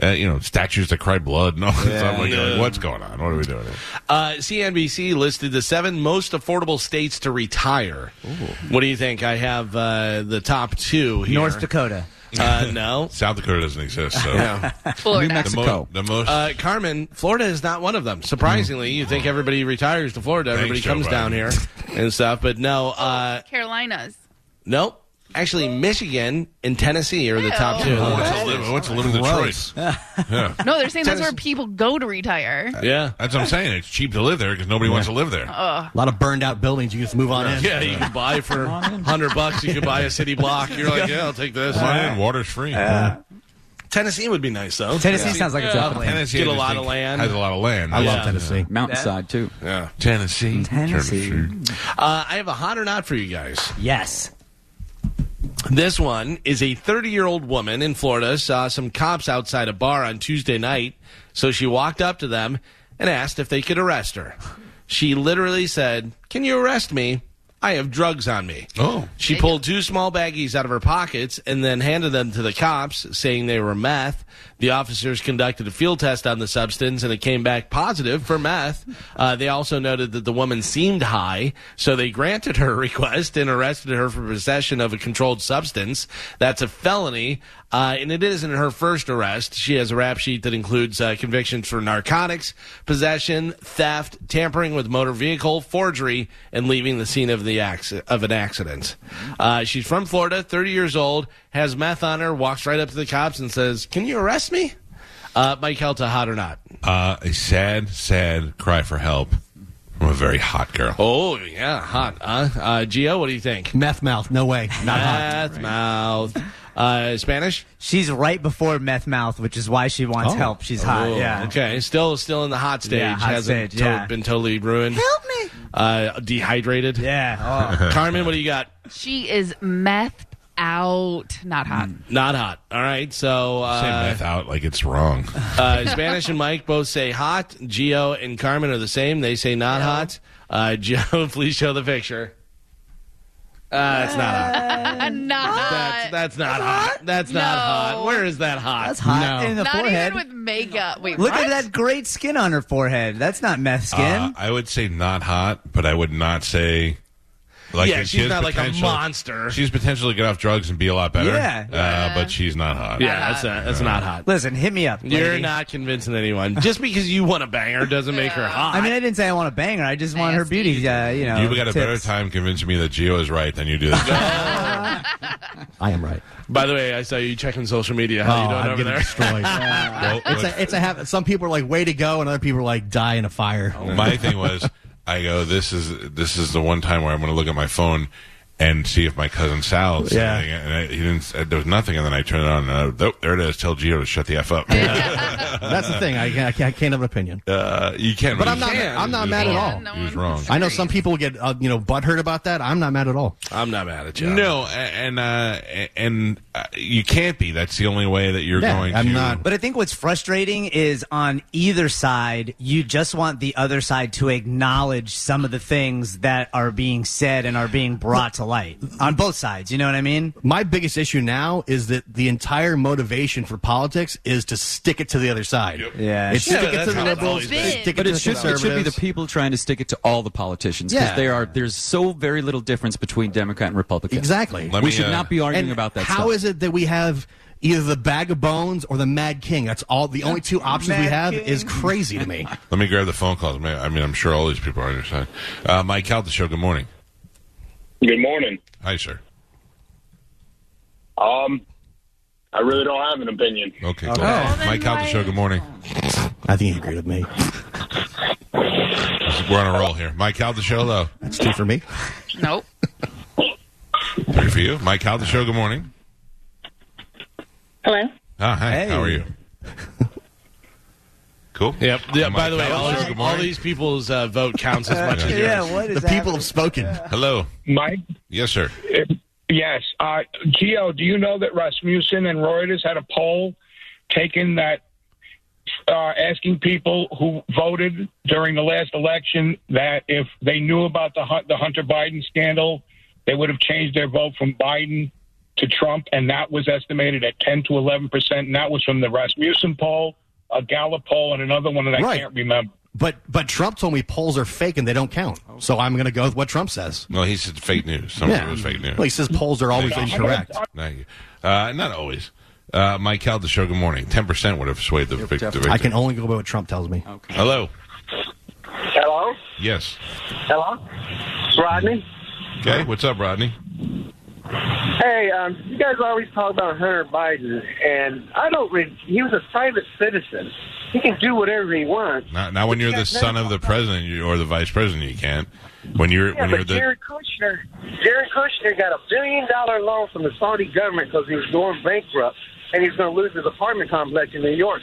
Uh, you know, statues that cry blood and all that stuff. Like, Yeah. like, what's going on? What are we doing? Here? Uh, CNBC listed the seven most affordable states to retire. What do you think? I have uh, the top two here. North Dakota. Uh, no. South Dakota doesn't exist, so Yeah. Florida. New Mexico. the, mo- the most Uh, Carmen, Florida is not one of them. Surprisingly, you think everybody retires to Florida, everybody Joe comes down here and stuff, but no, uh, Carolinas. nope. Actually, Michigan and Tennessee are the top two. Ew. I went to live, I went to live in Detroit. yeah. No, they're saying that's where people go to retire. Yeah. That's what I'm saying. It's cheap to live there because nobody wants to live there. A lot of burned out buildings. You just move on in. Yeah, you can buy for hundred bucks. You can buy a city block. You're like, yeah, I'll take this. Come in, water's free. Tennessee would be nice though. Tennessee sounds like it's Yeah. lovely. Tennessee Get a I just lot think, of land. Has a lot of land. I Yeah. love Tennessee. Mountainside too. Yeah. Tennessee. Tennessee. Uh, I have a hot or not for you guys. Yes. This one is a 30 year old woman in Florida saw some cops outside a bar on Tuesday night, so she walked up to them and asked if they could arrest her. She literally said, Can you arrest me? I have drugs on me. Oh. She pulled two small baggies out of her pockets and then handed them to the cops, saying they were meth. The officers conducted a field test on the substance and it came back positive for meth. Uh, they also noted that the woman seemed high, so they granted her request and arrested her for possession of a controlled substance. That's a felony, uh, and it isn't her first arrest. She has a rap sheet that includes uh, convictions for narcotics, possession, theft, tampering with motor vehicle, forgery, and leaving the scene of the acc- of an accident. Uh, she's from Florida, 30 years old, has meth on her, walks right up to the cops and says, "Can you arrest me?" Uh, Mike Calta, hot or not? Uh, a sad, sad cry for help from a very hot girl. Oh yeah, hot. Uh, uh, Gio, what do you think? Meth mouth. No way. Not hot. Meth mouth. Uh, Spanish. She's right before meth mouth, which is why she wants Oh. help. She's hot. Oh, Yeah. Okay. Still, still in the hot stage. Yeah, hot Hasn't stage, to- yeah. been totally ruined. Help me. Uh, dehydrated. Yeah. Oh. Carmen, what do you got? She is methed out. Not hot. Not hot. All right. So Say uh, meth out like it's wrong. uh, Spanish and Mike both say hot. Gio and Carmen are the same. They say not hot. Uh, Gio, please show the picture. Uh, it's not hot. Uh, not hot. That's that's not hot. That's not No. hot. Where is that hot? That's hot No. in the not forehead. even with makeup. Wait, Look what? at that great skin on her forehead. That's not meth skin. Uh, I would say not hot, but I would not say. Like Yeah, that she she's not like a monster. She's potentially get off drugs and be a lot better. Yeah. Uh, but she's not hot. Yeah, that's not, that's not hot. Listen, hit me up. You're lady. not convincing anyone. Just because you want to bang her doesn't make her hot. I mean, I didn't say I want to bang her. I just want her Nasty. beauty. Uh, you know, You've got a better time convincing me that Gio is right than you do. I am right. By the way, I saw you checking social media. How oh, you doing I'm over getting there? destroyed. Well, It's a, it's a have, some people are like way to go, and other people are like die in a fire. my thing was, I go, this is this is the one time where I'm going to look at my phone and see if my cousin Sal. Yeah. Anything, and I, he didn't. uh, There was nothing, and then I turned it on. And oh, there it is. Tell Gio to shut the f up. That's the thing. I can't, I can't, I can't have an opinion. Uh, you can't. But I'm not. was- I'm not he mad at all. No He was one- wrong. I know some people get uh, you know butthurt about that. I'm not mad at all. I'm not mad at you. No, a- and uh, and uh, you can't be. That's the only way that you're Yeah, going. I'm to, not- But I think what's frustrating is on either side, you just want the other side to acknowledge some of the things that are being said and are being brought to light on both sides. You know what I mean? My biggest issue now is that the entire motivation for politics is to stick it to the other side. Yeah. It's Yeah, stick it to the liberals, stick it But to it the should, it should be the people trying to stick it to all the politicians because Yeah. they are. There's so very little difference between Democrat and Republican. Exactly. Let we me, should uh, not be arguing And about that. How stuff. is it that we have either the bag of bones or the Mad King? That's all. The only two options we have King. is crazy to me. Let me grab the phone calls. Man, I mean, I'm sure all these people are on your side. Uh, Mike Calta show. Good morning. Good morning. Hi, sir. Um, I really don't have an opinion. Okay. Cool. then Mike Calta why- show. Good morning. I think you agree with me. We're on a roll here. Mike Calta show. Hello. That's two for me. Nope. Three for you. Mike Calta show. Good morning. Hello. Ah, hi. Hey. How are you? Cool. Yep. Yeah, by the way, all, Callis, all these people's uh, vote counts as much as yours. Yeah, what is The people have spoken. Hello. Mike? Yes, sir. Yes. Uh, Gio, do you know that Rasmussen and Reuters had a poll taken that uh, asking people who voted during the last election that if they knew about the Hun- the Hunter Biden scandal, they would have changed their vote from Biden to Trump, and that was estimated at 10 to 11 percent. And that was from the Rasmussen poll, a Gallup poll, and another one that I Right. can't remember. But but Trump told me polls are fake and they don't count. So I'm going to go with what Trump says. Well, he said fake news. Some of it was fake news. Well, he says polls are always incorrect. Thank you. Uh, not always. Uh, Mike Calta show. Good morning. Ten percent would have swayed the, vic- the victory. I can only go by what Trump tells me. Hello. Hello? Yes. Hello? Rodney? Okay. What's up, Rodney? Hey, um, you guys always talk about Hunter Biden, and I don't. Re- he was a private citizen. He can do whatever he wants. Not, not when you're the son of the president you- or the vice president. You can't. When you're Yeah, when you're but the Jared Kushner, Jared Kushner got a billion dollar loan from the Saudi government because he was going bankrupt, and he's going to lose his apartment complex in New York.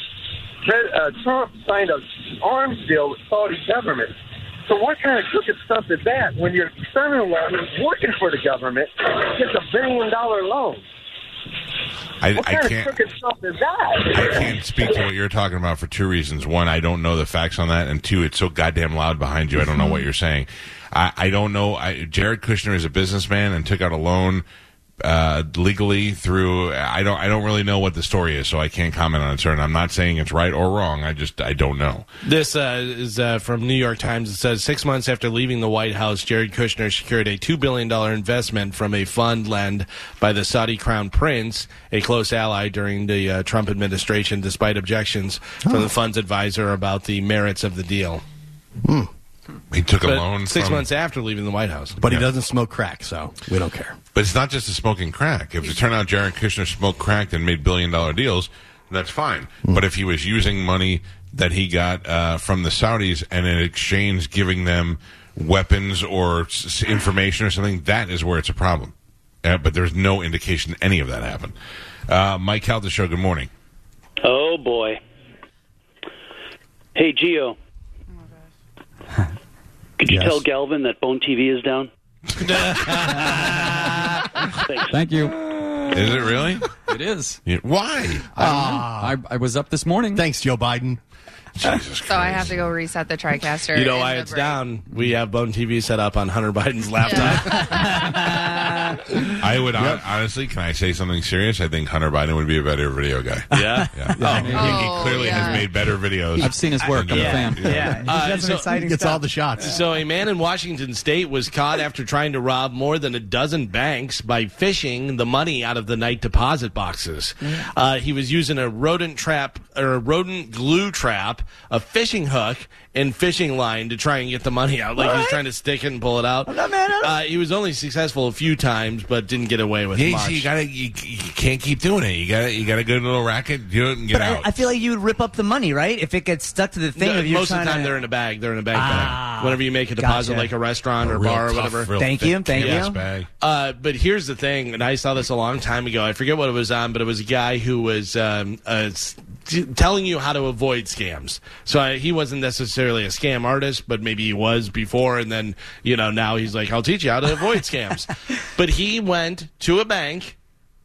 Uh, Trump signed a arms deal with Saudi government. So what kind of crooked stuff is that when your son-in-law who's working for the government gets a billion dollar loan? I, What I kind can't. of crooked stuff is that? I can't speak to what you're talking about for two reasons. One, I don't know the facts on that, and two, it's so goddamn loud behind you. I don't know what you're saying. I, I don't know. I, Jared Kushner is a businessman and took out a loan uh, legally through. I don't. I don't really know what the story is, so I can't comment on it, sir. And I'm not saying it's right or wrong. I just I don't know. This uh, is uh, from New York Times. It says six months after leaving the White House, Jared Kushner secured a $2 billion investment from a fund led by the Saudi Crown Prince, a close ally during the uh, Trump administration, despite objections from the fund's advisor about the merits of the deal. He took a But loan six from- months after leaving the White House. But he doesn't smoke crack, so we don't care. But it's not just the smoking crack. If it turned out Jared Kushner smoked crack and made billion dollar deals, that's fine. But if he was using money that he got uh, from the Saudis and in exchange giving them weapons or s- s- information or something, that is where it's a problem. Uh, but there's no indication any of that happened. Uh, Mike Calta show. Good morning. Oh boy. Hey Gio. Could you Yes. tell Galvin that Bone TV is down? Thank you. Is it really? It is. Yeah, Why? I, I was up this morning. Thanks, Joe Biden. Jesus So I have to go reset the TriCaster. You know why it's break. down? We have Bone TV set up on Hunter Biden's laptop. I would hon- honestly. Can I say something serious? I think Hunter Biden would be a better video guy. Yeah. Yeah. he, he Oh, clearly yeah. has made better videos. I've seen his work. I'm a Yeah. fan. Yeah, he's Uh, got some so- exciting He gets stuff. all the shots. So, a man in Washington state was caught after trying to rob more than a dozen banks by fishing the money out of the night deposit boxes. Uh, he was using a rodent trap or a rodent glue trap, a fishing hook, and fishing line to try and get the money out. Like he was trying to stick it and pull it out. Uh, he was only successful a few times, but didn't get away with Yeah, much. so you gotta, you, you can't keep doing it. You gotta, you gotta go to a little racket, do it, and get But I, out. I feel like you would rip up the money, right? If it gets stuck to the thing. No, if you're most of the trying time to- they're in a bag. They're in a bank Ah, bag. Whenever you make a deposit, gotcha. like a restaurant A or real bar or tough, whatever. real Thank thick you, thank canvas you. Bag. Uh, but here's the thing, and I saw this a long time ago. I forget what it was on, but it was a guy who was um, s- t- telling you how to avoid scams. So I, he wasn't necessarily a scam artist, but maybe he was before, and then you know now he's like, "I'll teach you how to avoid scams." But he went to a bank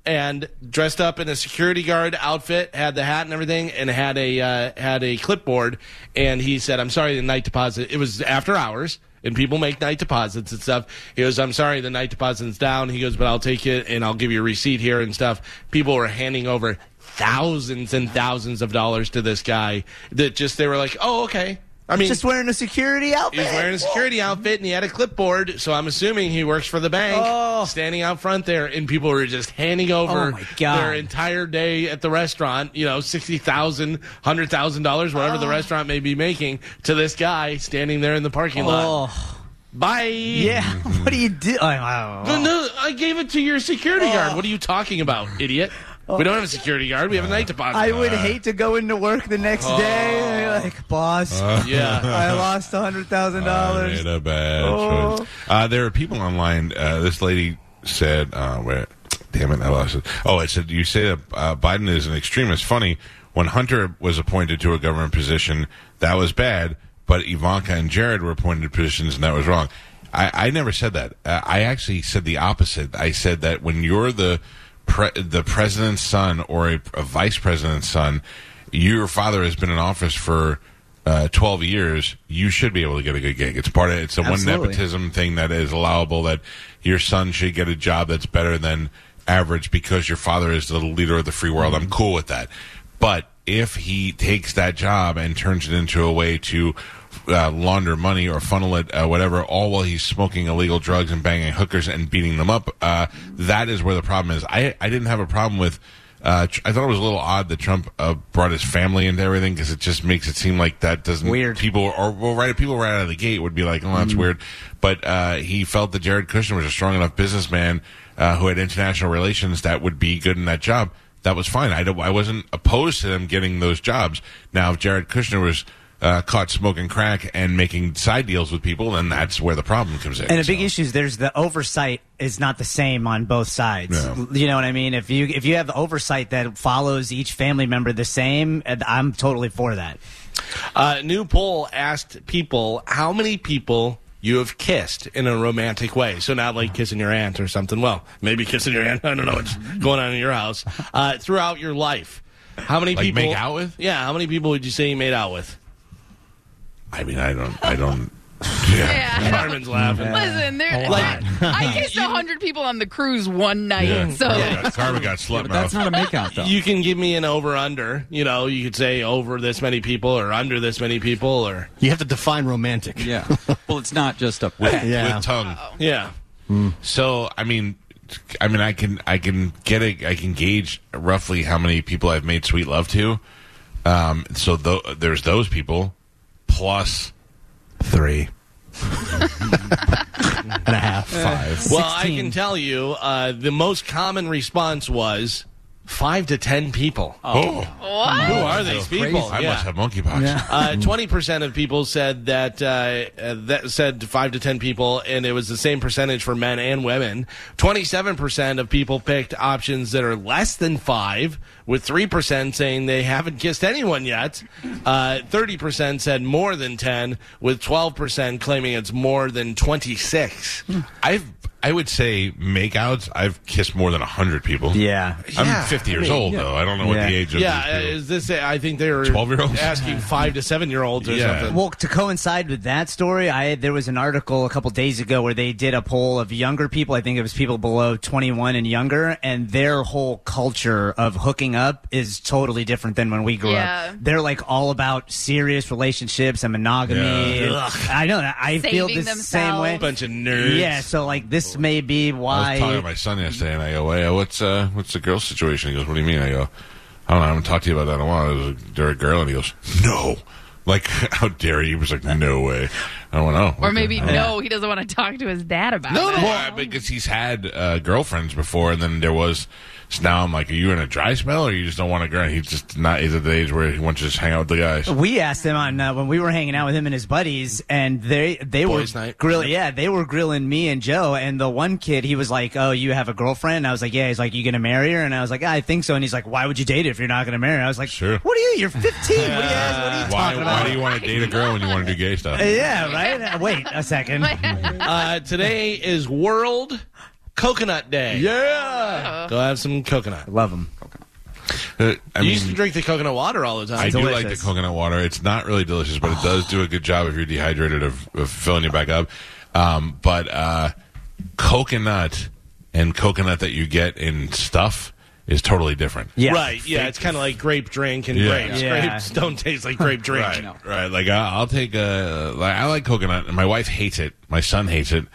and dressed up in a security guard outfit, had the hat and everything, and had a uh, had a clipboard. And he said, "I'm sorry, the night deposit. It was after hours." And people make night deposits and stuff. He goes, I'm sorry, the night deposit's down. He goes, but I'll take it and I'll give you a receipt here and stuff. People were handing over thousands and thousands of dollars to this guy that just, they were like, oh, okay. I mean, just wearing a security outfit. He's wearing a security outfit and he had a clipboard, so I'm assuming he works for the bank. Oh. Standing out front there, and people were just handing over Oh, their entire day at the restaurant. You know, sixty thousand, hundred thousand dollars, whatever the Oh. restaurant may be making, to this guy standing there in the parking lot. Oh, Bye. yeah. what do you do? Oh, I know. no, I gave it to your security oh. guard. What are you talking about, idiot? We don't have a security guard. We have a night deposit. I would hate to go into work the next day and be like, boss, yeah. I lost a hundred thousand I dollars. made a bad Oh. choice. Uh, there are people online. Uh, this lady said, uh, where, damn it, I lost it. Oh, it said, you say that uh, Biden is an extremist. Funny. when Hunter was appointed to a government position, that was bad. But Ivanka and Jared were appointed to positions, and that was wrong. I, I never said that. Uh, I actually said the opposite. I said that when you're the pre- the president's son or a, a vice president's son, your father has been in office for uh, 12 years. You should be able to get a good gig. It's part of it's the one nepotism thing that is allowable. That your son should get a job that's better than average because your father is the leader of the free world. I'm cool with that. But if he takes that job and turns it into a way to uh, launder money or funnel it, uh, whatever, all while he's smoking illegal drugs and banging hookers and beating them up, uh, that is where the problem is. I, I didn't have a problem with. Uh, I thought it was a little odd that Trump uh, brought his family into everything because it just makes it seem like that doesn't Weird. people or well, right people right out of the gate would be like, oh, that's weird. But uh, he felt that Jared Kushner was a strong enough businessman uh, who had international relations that would be good in that job. That was fine. I, I wasn't opposed to them getting those jobs. Now, if Jared Kushner was uh, caught smoking crack and making side deals with people, then that's where the problem comes in. And the big So- issue is there's the oversight is not the same on both sides. Yeah. You know what I mean? If you if you have oversight that follows each family member the same, I'm totally for that. Uh, new poll asked people how many people you have kissed in a romantic way. So not like kissing your aunt or something. Well, maybe kissing your aunt. I don't know what's going on in your house. Uh, throughout your life, how many Like people make out with? Yeah, how many people would you say you made out with? I mean, I don't, I don't. Yeah. Carmen's laughing. Listen, there, Like- I kissed a hundred people on the cruise one night. Yeah. So Carmen got, Carmen got slut But that's not a makeout, though. You can give me an over under. You know, you could say over this many people or under this many people or You have to define romantic. yeah. Well, it's not just a. with, Yeah. with tongue. yeah. So I mean, I mean, I can I can get a I can gauge roughly how many people I've made sweet love to. Um, so tho- there's those people plus Three. and a half. five. Well, I 16. can tell you uh, the most common response was five to ten people. Oh, what? Who are these people? I Yeah. must have monkeypox. Uh, Twenty percent of people said that uh, uh, that said five to ten people, and it was the same percentage for men and women. Twenty-seven percent of people picked options that are less than five, with three percent saying they haven't kissed anyone yet. Uh, Thirty percent said more than ten, with twelve percent claiming it's more than twenty-six. I've I would say makeouts. I've kissed more than hundred people. Yeah. I'm Yeah, 50 I years mean, old though. I don't know what the age of Yeah, these is this? I think they were 12-year-olds? asking five to seven-year-olds or Yeah. something. Well, to coincide with that story, I there was an article a couple days ago where they did a poll of younger people. I think it was people below 21 and younger, and their whole culture of hooking up is totally different than when we grew Yeah. up. They're like all about serious relationships and monogamy. Yeah. and- I know that. I feel the same way. themselves. bunch of nerds. Yeah, so like this may be why. I was talking to my son yesterday, and I go, "Hey, what's uh, what's the girl situation?" He goes, "What do you mean?" I go, "I don't know. I haven't talked to you about that in a while." Is there a girl? And he goes, "No." Like, how dare you? He was like, "No way." I went, "Oh." Or okay." maybe no, he doesn't want to talk to his dad about No, it. no, uh, because he's had uh, girlfriends before, and then there was. So now I'm like, are you in a dry spell, or you just don't want to grind? He's just not. He's at the age where he wants to just hang out with the guys. We asked him on uh, when we were hanging out with him and his buddies, and they they Boys' were night. grilling. Yeah, they were grilling me and Joe. And the one kid, he was like, "Oh, you have a girlfriend?" And I was like, "Yeah." He's like, "You gonna marry her?" And I was like, "I think so." And he's like, "Why would you date her if you're not gonna marry her?" I was like, Sure. What are you? You're 15. What are you, ask? what are you Why? talking about?" Why do you want to date a girl when you want to do gay stuff? yeah, right. Uh, wait a second. Uh, today is World Coconut Day. yeah, Go have some coconut. love him. Uh, I you used to drink the coconut water all the time. I do like the coconut water. It's not really delicious, but it does do a good job if you're dehydrated of, of filling you back up. Um, but uh, coconut and coconut that you get in stuff is totally different. Yeah, Right, yeah, it's kind of like grape drink and Yeah. grapes. Yeah. Grapes don't taste like grape drink. Right, right. Like I, I'll take a. Like, I like coconut, and my wife hates it. My son hates it,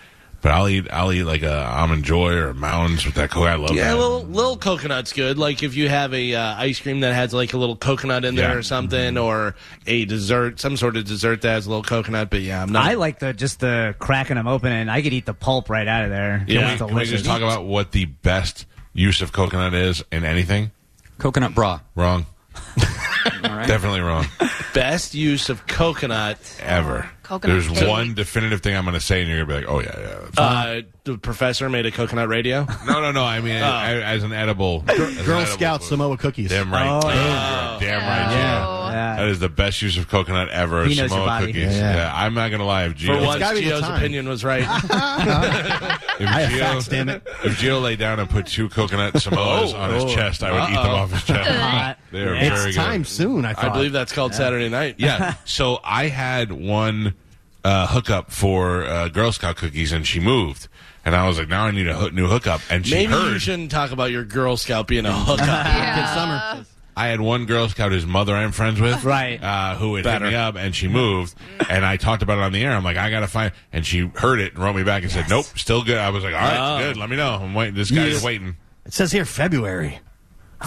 but I'll eat. I'll eat like a almond joy or mounds with that coconut. I love Yeah, that. little little coconut's good. Like if you have a uh, ice cream that has like a little coconut in there Yeah. or something, or a dessert, some sort of dessert that has a little coconut. But yeah, I'm not. I like the just the cracking them open, and I could eat the pulp right out of there. Can, It's we, can we just talk about what the best use of coconut is in anything? Coconut bra. Wrong. All right. Definitely wrong. Best use of coconut ever. Coconut There's cake. one definitive thing I'm going to say, and you're going to be like, oh, yeah, yeah. Uh, the professor made a coconut radio. no, no, no. I mean, Oh. as, as an edible. as Girl Scout. Samoa cookies. Damn right. Oh, Damn, right. Damn right. Yeah. Yeah. That is the best use of coconut ever. He knows your Samoa body. cookies. Yeah. Yeah. I'm not going to lie. If For Gio, once, gotta be the Gio's time. opinion was right. if I have facts, damn it. If Gio lay down and put two coconut Samoas Oh. on his Oh. chest, I would eat them off his chest. They are Yeah. very It's good. time soon. I I thought. believe that's called Saturday night. Yeah. So I had one uh, hookup for uh, Girl Scout cookies, and she moved. And I was like, now I need a ho- new hookup. And she Maybe you heard shouldn't talk about your Girl Scout being a hookup. Good summer. I had one Girl Scout whose mother I'm friends with, Right. Uh, who had Better. hit me up, and she moved. And I talked about it on the air. I'm like, I gotta find. And she heard it and wrote me back and said, Nope, still good. I was like, All right, Oh. good. Let me know. I'm waiting. This guy's Yes. waiting. It says here February.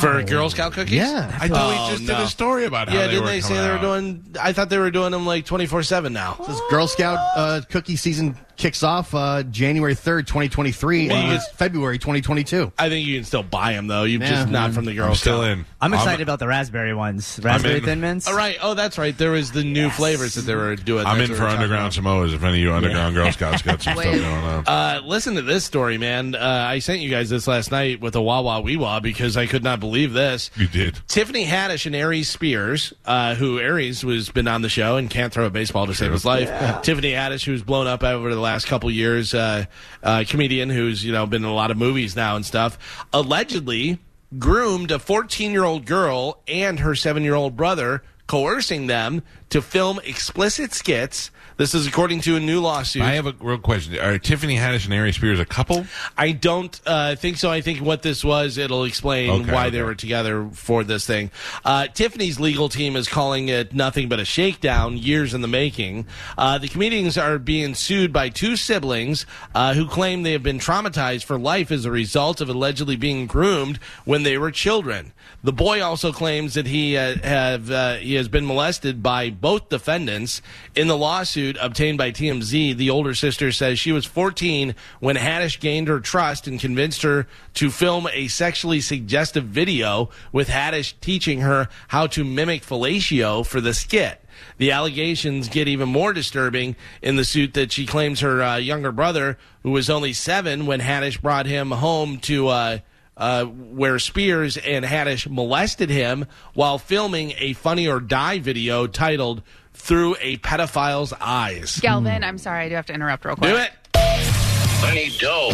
For Girl Scout cookies? Yeah. I thought Oh, we just no. did a story about how Yeah, they didn't were they say coming they were out. doing? I thought they were doing them like twenty four seven now. This Girl Scout uh, cookie season kicks off uh, January 3rd, 2023, and What? it's February 2022. I think you can still buy them though. You Yeah. just not from the Girl I'm still in. I'm excited about the raspberry ones. Raspberry. Thin Mints. All right. Oh, that's right. There was the new flavors that they were doing. I'm in for underground Samoas. If any of you underground Girl Scouts got some stuff going on. Uh, listen to this story, man. Uh, I sent you guys this last night with a wah wah wee wah because I could not believe this. You did. Tiffany Haddish and Aries Spears, uh, who Aries was been on the show and can't throw a baseball to save his life. Tiffany Haddish, who's blown up over the last couple years, uh, uh, comedian who's you know been in a lot of movies now and stuff, allegedly groomed a 14 year old girl and her seven year old brother, coercing them to film explicit skits. This is according to a new lawsuit. I have a real question. Are Tiffany Haddish and Aries Spears a couple? I don't uh, think so. I think what this was, it'll explain Okay, why okay. they were together for this thing. Uh, Tiffany's legal team is calling it nothing but a shakedown, years in the making. Uh, the comedians are being sued by two siblings uh, who claim they have been traumatized for life as a result of allegedly being groomed when they were children. The boy also claims that he uh, have uh, he has been molested by both defendants. In the lawsuit obtained by TMZ, the older sister says she was 14 when Haddish gained her trust and convinced her to film a sexually suggestive video with Haddish teaching her how to mimic fellatio for the skit. The allegations get even more disturbing in the suit that she claims her uh, younger brother, who was only seven when Haddish brought him home to uh, uh, where Spears and Haddish molested him while filming a Funny or Die video titled "Through a Pedophile's Eyes." Galvin, I'm sorry, I do have to interrupt real quick. Do it. I need dough.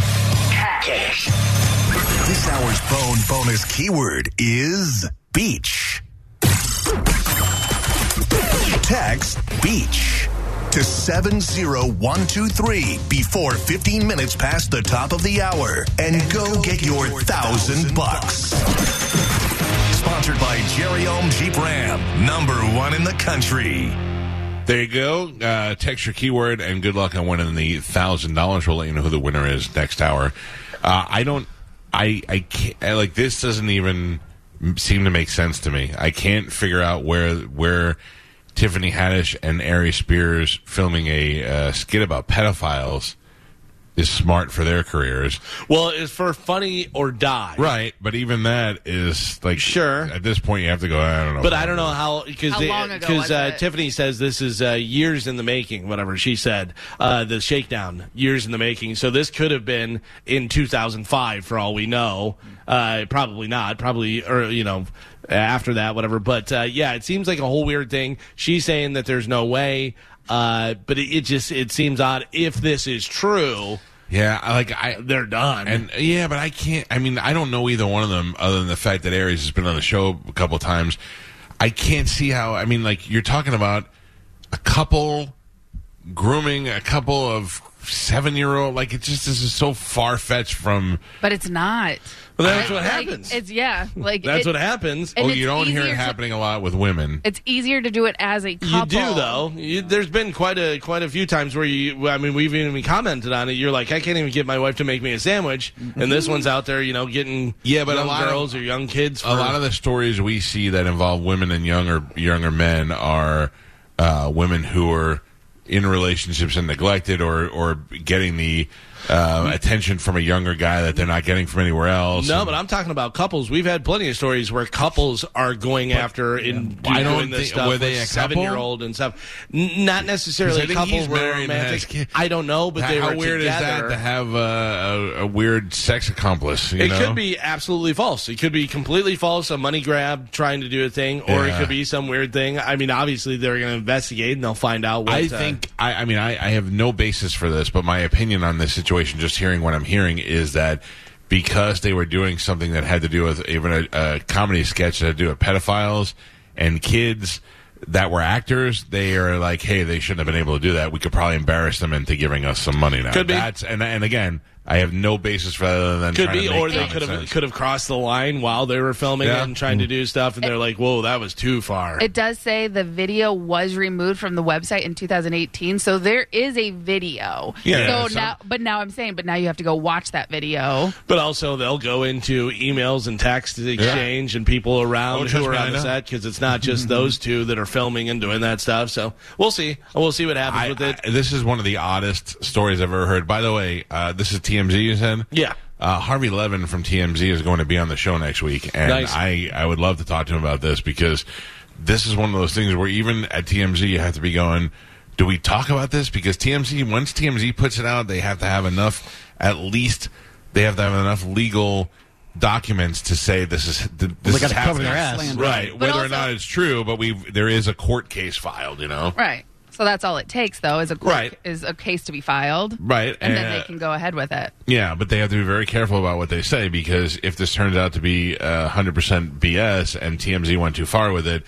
Cash. This hour's bone bonus keyword is beach. Text beach to 70123 before 15 minutes past the top of the hour and, go, get, your thousand bucks. Sponsored by Jerry Ulm Jeep Ram, number one in the country. There you go. Uh, text your keyword and good luck on winning the thousand dollars. We'll let you know who the winner is next hour. Uh, I don't. I I can't. I, like this doesn't even seem to make sense to me. I can't figure out where where Tiffany Haddish and Aries Spears filming a uh, skit about pedophiles is smart for their careers. Well, it's for Funny or Die. Right, but even that is like Sure. At this point, you have to go. I don't know. But I don't know how because How long ago because uh. Tiffany says this is uh, years in the making. Whatever she said, uh, the shakedown years in the making. So this could have been in 2005 for all we know. Uh, probably not. Probably or you know after that, whatever. But uh, yeah, it seems like a whole weird thing. She's saying that there's no way. Uh, but it, it just it seems odd if this is true. Yeah, like I They're done. And yeah, but I can't. I mean, I don't know either one of them, other than the fact that Aries has been on the show a couple times. I can't see how. I mean, like you're talking about a couple grooming a couple of seven year old. Like it just this is so far fetched from. But it's not. Well, that's what Like, happens. It's yeah, like That's it- what happens. oh, you don't hear easier it to- happening a lot with women. It's easier to do it as a couple. You do though. You, there's been quite a quite a few times where you. I mean, we've even commented on it. You're like, I can't even get my wife to make me a sandwich, and this one's out there, you know, getting Yeah, but a young lot of- girls or young kids. For, a lot of the stories we see that involve women and younger younger men are uh, women who are in relationships and neglected or or getting the uh, attention from a younger guy that they're not getting from anywhere else. No, And- but I'm talking about couples. We've had plenty of stories where couples are going after and I doing this think- stuff were they with a seven year old and stuff. N- not necessarily a couple were married and has romantic. I don't know, but they how were weird together. is that to have a, a, a weird sex accomplice? You it know? could be absolutely false. It could be completely false, a money grab trying to do a thing, or it could be some weird thing. I mean, obviously they're going to investigate and they'll find out what. I uh, think I, I mean I, I have no basis for this, but my opinion on this situation, just hearing what I'm hearing, is that because they were doing something that had to do with even a, a comedy sketch that had to do with pedophiles and kids that were actors, they are like, hey, they shouldn't have been able to do that. We could probably embarrass them into giving us some money now. Could be. That's and and again, I have no basis for that other than could trying be, to make or they could have sense. could have crossed the line while they were filming Yeah. it and trying to do stuff, and they're like, "Whoa, that was too far." It does say the video was removed from the website in 2018, so there is a video. Yeah, So so- now, but now I'm saying, but now you have to go watch that video. But also, they'll go into emails and text exchange and people around Oh, who are me, I on the set because it's not just those two that are filming and doing that stuff. So we'll see. We'll see what happens I, with it. I- this is one of the oddest stories I've ever heard. By the way, uh, this is TMZ. You said, Yeah. Uh, Harvey Levin from TMZ is going to be on the show next week, and Nice. I I would love to talk to him about this because this is one of those things where even at TMZ you have to be going. Do we talk about this? Because TMZ, once TMZ puts it out, they have to have enough, at least, they have to have enough legal documents to say this is th- this They is happening. their ass. right? But Whether or not it's true, but we there is a court case filed. You know, Right. So that's all it takes, though, is a court, Right. is a case to be filed, right? and then Uh, they can go ahead with it. Yeah, but they have to be very careful about what they say because if this turns out to be uh, 100% BS and TMZ went too far with it,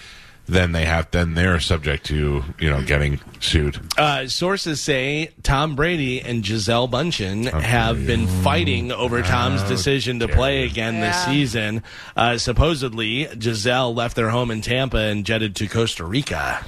then they have then they're subject to you know getting sued. Uh, sources say Tom Brady and Gisele Bundchen have been fighting over Tom's decision to play again this season. Uh, supposedly, Gisele left their home in Tampa and jetted to Costa Rica.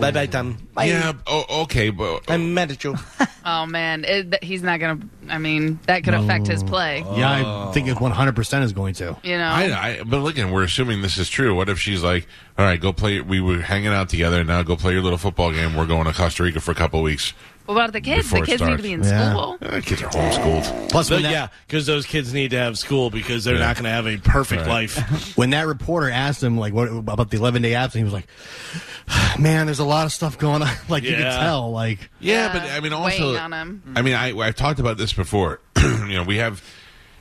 Bye bye, Tom. Bye. Yeah, oh, okay, but I met at you. Oh man, it, he's not gonna. I mean, that could affect his oh. play. Yeah, I think it 100% is going to. You know, I, I but look, and we're assuming this is true. What if she's like, all right, go play? We were hanging out together. Now go play your little football game. We're going to Costa Rica for a couple weeks. What about the kids? Before The it kids need to starts. be in Yeah. school. Uh, kids are homeschooled. Plus, when But that, yeah, because those kids need to have school because they're Yeah. not going to have a perfect Right. life. when that reporter asked him like what about the 11 day absence, he was like, "Man, there's a lot of stuff going on." like you could Yeah. tell. Like Yeah, but I mean, also, weighing on him. I mean, I I've talked about this before. you know, we have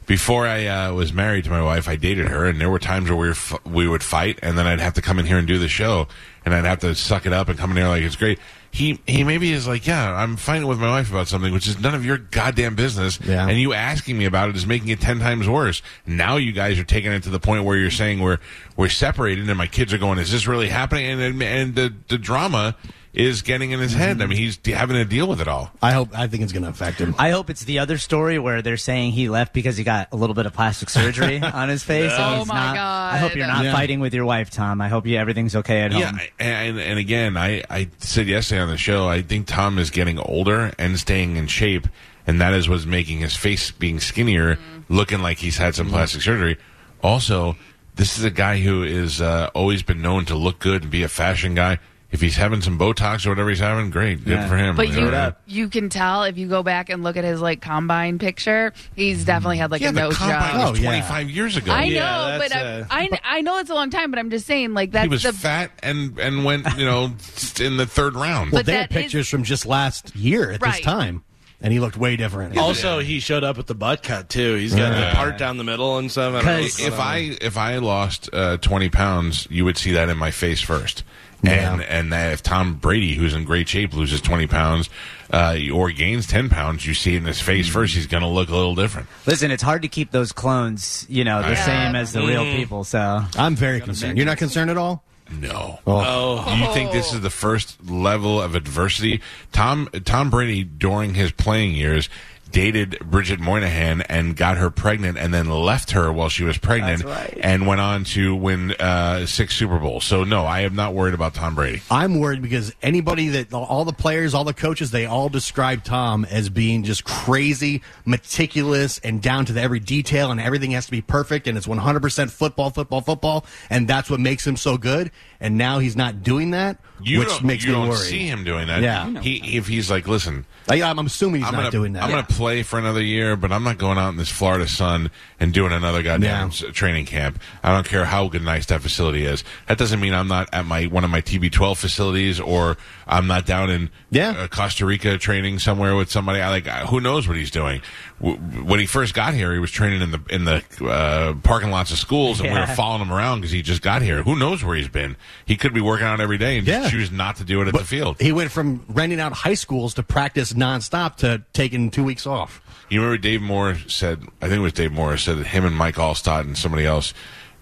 before I uh, was married to my wife, I dated her, and there were times where we were f- we would fight, and then I'd have to come in here and do the show, and I'd have to suck it up and come in here like it's great. He he maybe is like, yeah, I'm fighting with my wife about something, which is none of your goddamn business. Yeah. And you asking me about it is making it ten times worse. Now you guys are taking it to the point where you're saying we're we're separated, and my kids are going, is this really happening? And and the the drama is getting in his head. I mm-hmm. mean, he's having to deal with it all. I hope I think it's going to affect him. I hope it's the other story where they're saying he left because he got a little bit of plastic surgery on his face. and Oh he's my not, God. I hope you're not Yeah. fighting with your wife, Tom. I hope you everything's okay at Yeah, home. I- and and again, I I said yesterday on the show, I think Tom is getting older and staying in shape, and that is what's making his face being skinnier, mm-hmm. looking like he's had some mm-hmm. plastic surgery. Also, this is a guy who is uh, always been known to look good and be a fashion guy. If he's having some Botox or whatever he's having, great, good Yeah. for him. But You you know? you can tell if you go back and look at his like combine picture, he's definitely had like yeah, a nose job. was Oh, yeah. 25 years ago. I know, Yeah, but I, uh, I I know it's a long time, but I'm just saying like that. he was the fat and and went you know in the third round. well, but they had that is- pictures from just last year at Right. this time, and he looked way different. Also, he showed up with the butt cut too. He's got Yeah. the part down the middle and stuff. I don't know. Because- if I if I lost uh, twenty pounds, you would see that in my face first. And Yeah. and that if Tom Brady, who's in great shape, loses twenty pounds uh, or gains ten pounds, you see it in his face first. He's going to look a little different. Listen, it's hard to keep those clones, you know, the Yeah. same as the real people. So I'm very concerned. You're not concerned at all? No. Oh. Do you think this is the first level of adversity? Tom Tom Brady during his playing years dated Bridget Moynahan and got her pregnant and then left her while she was pregnant That's right. and went on to win uh, six Super Bowls. So no, I am not worried about Tom Brady. I'm worried because anybody that all the players, all the coaches, they all describe Tom as being just crazy, meticulous, and down to the every detail, and everything has to be perfect, and it's 100% football, football, football, and that's what makes him so good. And now he's not doing that, You which makes you me don't worry. see him doing that. Yeah. he if he's like, listen, I, I'm assuming he's I'm not gonna, doing that. I'm gonna play for another year, but I'm not going out in this Florida sun and doing another goddamn training camp. I don't care how good nice that facility is. That doesn't mean I'm not at my one of my TB12 facilities or I'm not down in uh, Costa Rica training somewhere with somebody. I like who knows what he's doing. W- when he first got here, he was training in the in the uh, parking lots of schools, and we were Yeah. following him around because he just got here. Who knows where he's been? He could be working out every day and just choose not to do it at the field. He went from renting out high schools to practice nonstop to taking two weeks off. You remember Dave Moore said, I think it was Dave Moore said that him and Mike Alstott and somebody else,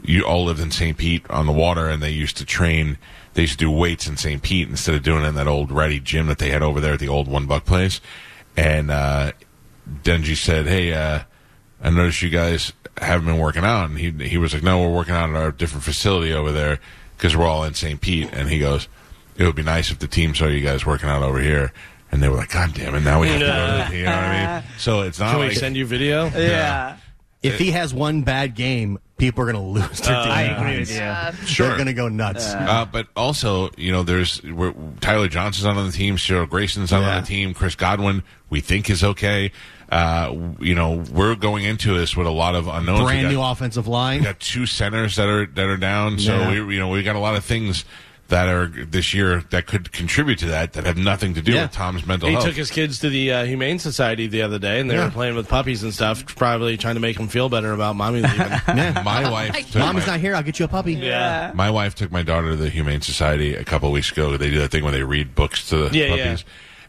you all lived in St. Pete on the water and they used to train, they used to do weights in St. Pete instead of doing it in that old ratty gym that they had over there at the old one buck place. And, uh, Dungy said, Hey, uh, I noticed you guys haven't been working out. And he, he was like, No, we're working out at our different facility over there because we're all in St. Pete. And he goes, It would be nice if the team saw you guys working out over here. And they were like, God damn it, now we have to go to the, you know what I mean? So it's not Can we like, send you video? Yeah. If he has one bad game, people are going to lose their Uh, I agree minds. with you. Sure. They're going to go nuts. Uh, but also, you know, there's we're, Tyler Johnson's on the team, Cyril Grayson's on, Yeah. the team, Chris Godwin, we think is okay. Uh, you know, we're going into this with a lot of unknowns. Brand got- new offensive line. We got two centers that are that are down, so Yeah. we you know we got a lot of things that are this year that could contribute to that that have nothing to do with Tom's mental He health. took his kids to the uh, Humane Society the other day, and they Yeah. were playing with puppies and stuff, probably trying to make them feel better about mommy leaving. My wife, took Mommy's my- not here. I'll get you a puppy. Yeah. My wife took my daughter to the Humane Society a couple of weeks ago. They do that thing where they read books to the Yeah, puppies.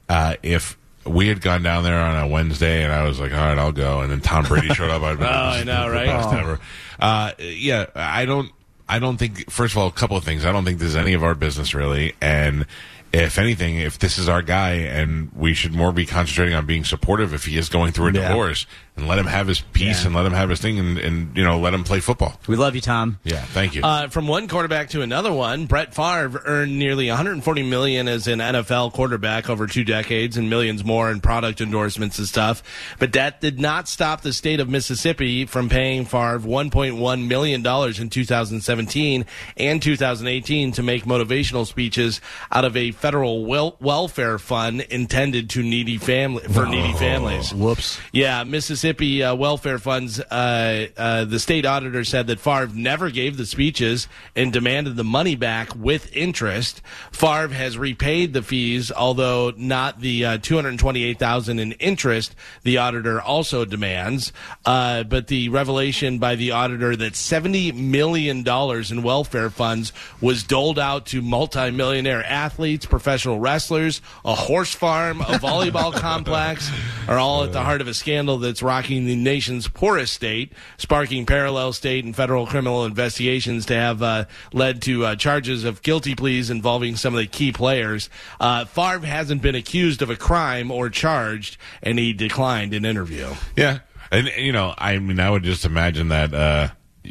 Uh, if we had gone down there on a Wednesday and I was like, all right, I'll go, and then Tom Brady showed up, I'd be like, Oh, this I know, right? best Oh. ever. Uh, yeah, I don't, I don't think. First of all, a couple of things. I don't think this is any of our business really, and. If anything, if this is our guy, and we should more be concentrating on being supportive if he is going through a Yeah. divorce, and let him have his peace, and let him have his thing, and, and you know, let him play football. We love you, Tom. Yeah, thank you. Uh, from one quarterback to another one, Brett Favre earned nearly 140 million as an NFL quarterback over two decades, and millions more in product endorsements and stuff. But that did not stop the state of Mississippi from paying Favre 1.1 million dollars in 2017 and 2018 to make motivational speeches out of a federal wel- welfare fund intended to needy family for needy families. Whoops. Yeah, Mississippi uh, welfare funds. Uh, uh, the state auditor said that Favre never gave the speeches and demanded the money back with interest. Favre has repaid the fees, although not the uh, two hundred twenty-eight thousand in interest. The auditor also demands, uh, but the revelation by the auditor that seventy million dollars in welfare funds was doled out to multimillionaire athletes, professional wrestlers, a horse farm, a volleyball complex, are all at the heart of a scandal that's rocking the nation's poorest state, sparking parallel state and federal criminal investigations to have uh, led to uh, charges of guilty pleas involving some of the key players. Uh, Favre hasn't been accused of a crime or charged, and he declined an interview. Yeah, and you know, I mean, I would just imagine that uh,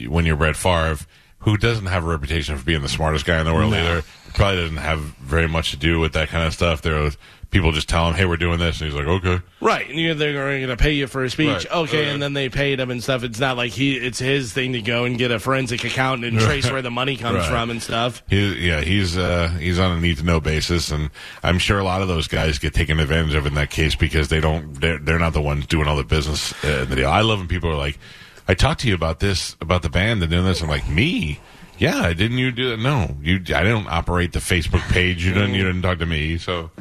when you're Brett Favre, who doesn't have a reputation for being the smartest guy in the world No. either, probably doesn't have very much to do with that kind of stuff. There was people just tell him, "Hey, we're doing this," and he's like, "Okay." Right, and you they're going to pay you for a speech, Right. okay, Uh, and then they paid him and stuff. It's not like he, it's his thing to go and get a forensic accountant and trace where the money comes Right. from and stuff. He, yeah, he's uh, he's on a need to know basis, and I'm sure a lot of those guys get taken advantage of in that case because they don't they're, they're not the ones doing all the business uh, in the deal. I love when people are like, "I talked to you about this about the band and doing this." I'm like, "Me." Yeah, didn't you do it? No, you. I don't operate the Facebook page. You didn't. You didn't talk to me. So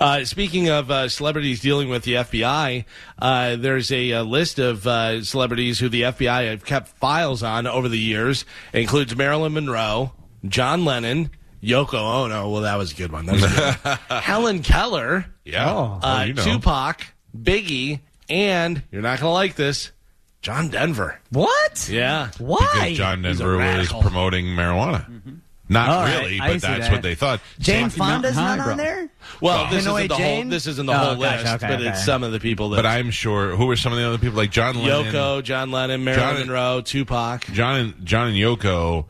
Uh, speaking of uh, celebrities dealing with the FBI, uh, there's a, uh list of uh, celebrities who the FBI have kept files on over the years. It includes Marilyn Monroe, John Lennon, Yoko Ono. Well, that was a good one. That was good one. Helen Keller, yeah, Oh, uh, you know. Tupac, Biggie, and you're not going to like this, John Denver. What? Yeah. because John Denver was promoting marijuana. Mm-hmm. Not All right, really, I but that's that. what they thought. Jane Same- Fonda's not highbrow. on there? Well, this isn't the whole. This isn't the Oh, whole gotcha, list, okay, but okay. it's some of the people that. But I'm sure who were some of the other people like John Lennon, Yoko, John Lennon, Marilyn John- Monroe, Tupac. John and John and Yoko,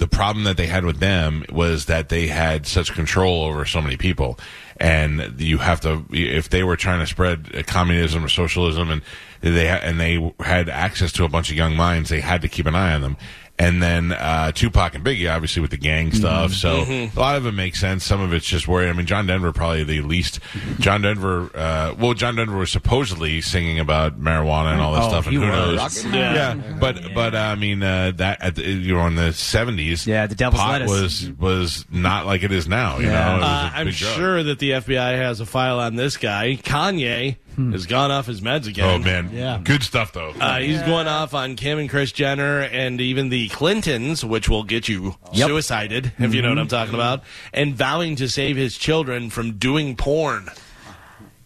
the problem that they had with them was that they had such control over so many people, and you have to if they were trying to spread communism or socialism, and they and they had access to a bunch of young minds, they had to keep an eye on them. And then uh, Tupac and Biggie, obviously with the gang stuff. So Mhm. a lot of it makes sense. Some of it's just worried. I mean, John Denver probably the least. John Denver, uh, well, John Denver was supposedly singing about marijuana and all this Oh, stuff, and he who was. knows? Rocket Man. yeah. But but uh, I mean uh, that at the, you know in the seventies, Yeah, the devil's pot lettuce. was was not like it is now. You know, It was a Uh, I'm big drug. sure that the FBI has a file on this guy. Kanye has gone off his meds again. Oh man, Yeah. good stuff though. Uh, he's going off on Kim and Kris Jenner and even the Clintons, which will get you Yep. suicided, if you know what I'm talking about, and vowing to save his children from doing porn.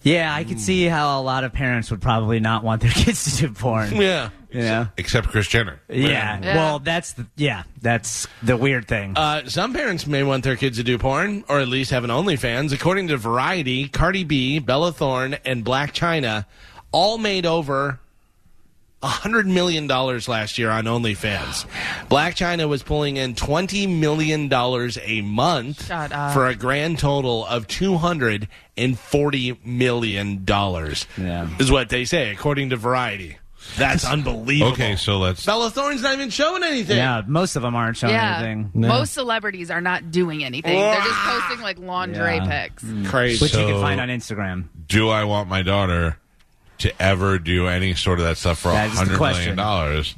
Yeah, I could see how a lot of parents would probably not want their kids to do porn. Yeah. Yeah. Except Kris Jenner. Yeah. Yeah. Well, that's the, yeah, that's the weird thing. Uh, some parents may want their kids to do porn, or at least have an OnlyFans. According to Variety, Cardi B, Bella Thorne, and Blac Chyna all made over $100 million last year on OnlyFans. Blac Chyna was pulling in $20 million a month for a grand total of $240 million, yeah. is what they say, according to Variety. That's unbelievable. Okay, so let's. Bella Thorne's not even showing anything. Yeah, most of them aren't showing yeah. anything. Most celebrities are not doing anything. They're just posting like lingerie Yeah. pics. Hmm. Crazy. Which you So- can find on Instagram. do I want my daughter to ever do any sort of that stuff for a That is the hundred million question. dollars?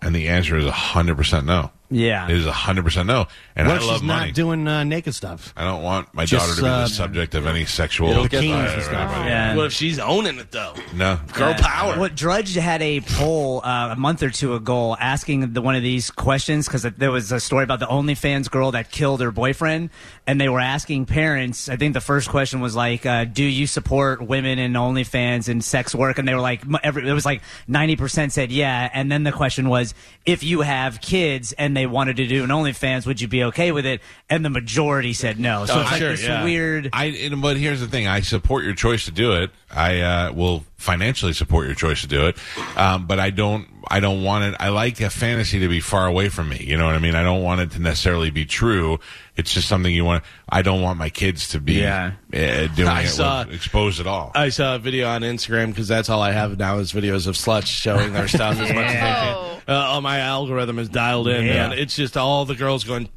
And the answer is hundred percent no. Yeah. It is hundred percent no. And what I love she's money. not doing uh, naked stuff? I don't want my Just, daughter to be uh, the subject of any sexual It'll bikinis and stuff. Yeah. What if she's owning it, though? No. Girl power. What Drudge had a poll uh, a month or two ago asking the, one of these questions because there was a story about the OnlyFans girl that killed her boyfriend, and they were asking parents. I think the first question was like, uh, "Do you support women in OnlyFans and sex work?" And they were like, every, it was like ninety percent said yeah, and then the question was, if you have kids and they wanted to do an OnlyFans, would you be okay with it? And the majority said no. So Oh, it's like sure, this yeah. weird. I, and- but here's the thing: I support your choice to do it. I uh, will financially support your choice to do it, um, but I don't. I don't want it. I like a fantasy to be far away from me. You know what I mean? I don't want it to necessarily be true. It's just something you want. I don't want my kids to be Yeah. uh, doing I it saw- with- exposed at all. I saw a video on Instagram because that's all I have now is videos of sluts showing their stuff as much as they can. Uh, oh, my algorithm is dialed in, Yeah. man. It's just all the girls going.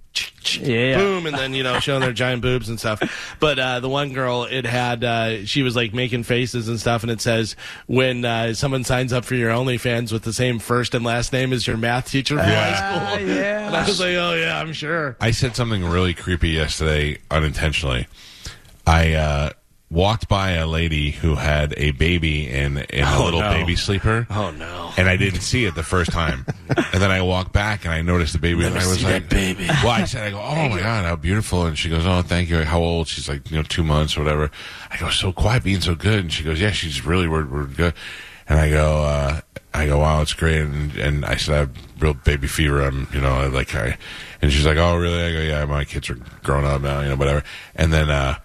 Yeah. Boom, and then you know showing their giant boobs and stuff. But uh, the one girl, it had uh, she was like making faces and stuff, and it says when uh, someone signs up for your OnlyFans with the same first and last name as your math teacher from high school. yeah. And I was like, oh yeah, I'm sure. I said something really creepy yesterday unintentionally. I uh, walked by a lady who had a baby in in a Oh, little no. baby sleeper. Oh no. and I didn't see it the first time. and then I walked back and I noticed the baby, and I was see like, that baby. Well, I said, I go, oh my god, how beautiful! And she goes, oh, thank you. How old? She's like, you know, two months or whatever. I go, so quiet, being so good. And she goes, yeah, she's really, we're, we're good. And I go, uh, I go, wow, it's great. And, and I said, I have real baby fever. I'm, you know, like, I, and she's like, oh, really? I go, yeah, my kids are grown up now, you know, whatever. And then, uh,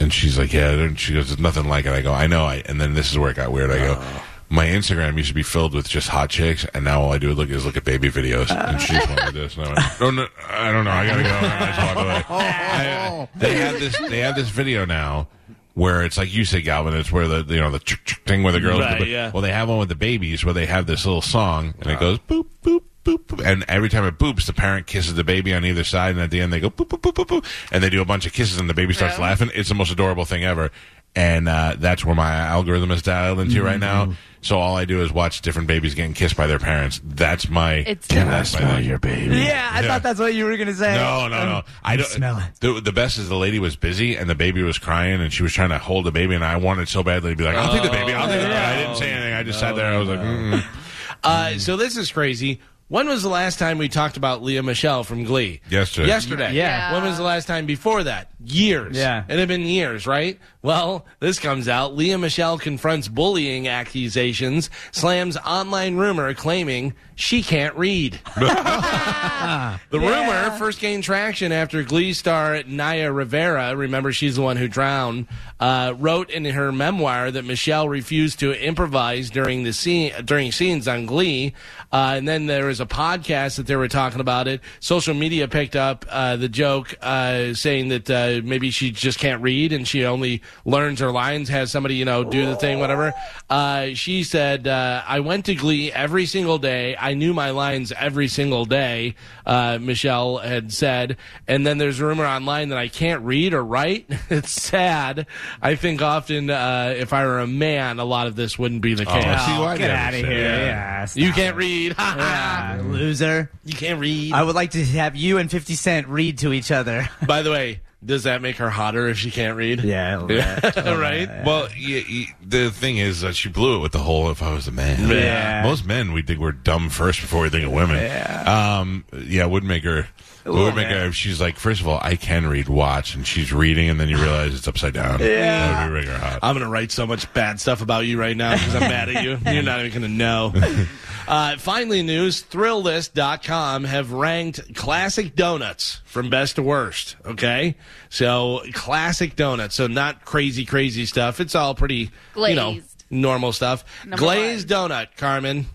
and she's like, yeah, and she goes, there's nothing like it. I go, I know. I, and then this is where it got weird. I go, oh. my Instagram used to be filled with just hot chicks, and now all I do is look is look at baby videos. and she's one like this. And I went, oh, no, I don't know. I gotta go. And I just walk away. I- they have this. They have this video now. Where it's like you said, Galvin, it's where the you know the ch- ch- thing where the girls. Right, yeah. Well, they have one with the babies where they have this little song and it uh-huh. goes boop boop boop, boop, and every time it boops, the parent kisses the baby on either side, and at the end they go boop boop boop boop, boop and they do a bunch of kisses, and the baby starts Yeah. laughing. It's the most adorable thing ever, and uh, that's where my algorithm is dialed into right now. So all I do is watch different babies getting kissed by their parents. That's my. It's- Can I smell your baby? Yeah, I thought that's what you were gonna say. No, no, no. I don't smell it. The, the best is the lady was busy and the baby was crying and she was trying to hold the baby and I wanted so badly to be like, I'll take the baby. I'll take the baby. I didn't say anything. I just sat there. I was like, mm Uh, so this is crazy. When was the last time we talked about Lea Michele from Glee? Yesterday. Yesterday. Yeah. When was the last time before that? Years. Yeah. It had been years, right? Well, this comes out. Lea Michele confronts bullying accusations, slams online rumor claiming she can't read. The rumor first gained traction after Glee star Naya Rivera, remember she's the one who drowned, uh, wrote in her memoir that Michele refused to improvise during the scene during scenes on Glee. Uh, and then there was a podcast that they were talking about it. Social media picked up uh, the joke, uh, saying that uh, maybe she just can't read and she only learns her lines, has somebody you know do the thing, whatever. Uh, she said, uh, "I went to Glee every single day. I knew my lines every single day. Uh, Michele had said, and then there's a rumor online that I can't read or write. it's sad. I think often uh, if I were a man, a lot of this wouldn't be the Oh, case. see, why Get out of here. that? Yeah. you can't read. Yeah, loser. you can't read. I would like to have you and 50 Cent read to each other. By the way, does that make her hotter if she can't read? Yeah, a little bit. right. Well, y y the thing is that she blew it with the whole "if I was a man." Yeah. Most men we think we're dumb first before we think of women. Yeah. Um, yeah, would make her. It would make her she's like, first of all, I can read watch, and she's reading, and then you realize it's upside down. Yeah. That would make her hot. I'm going to write so much bad stuff about you right now because I'm mad at you. You're not even going to know. Uh, finally, news Thrillist.com have ranked classic donuts from best to worst. Okay. So, classic donuts. So, not crazy, crazy stuff. It's all pretty, you know, Glazed. normal stuff. Number Glazed donut, Carmen,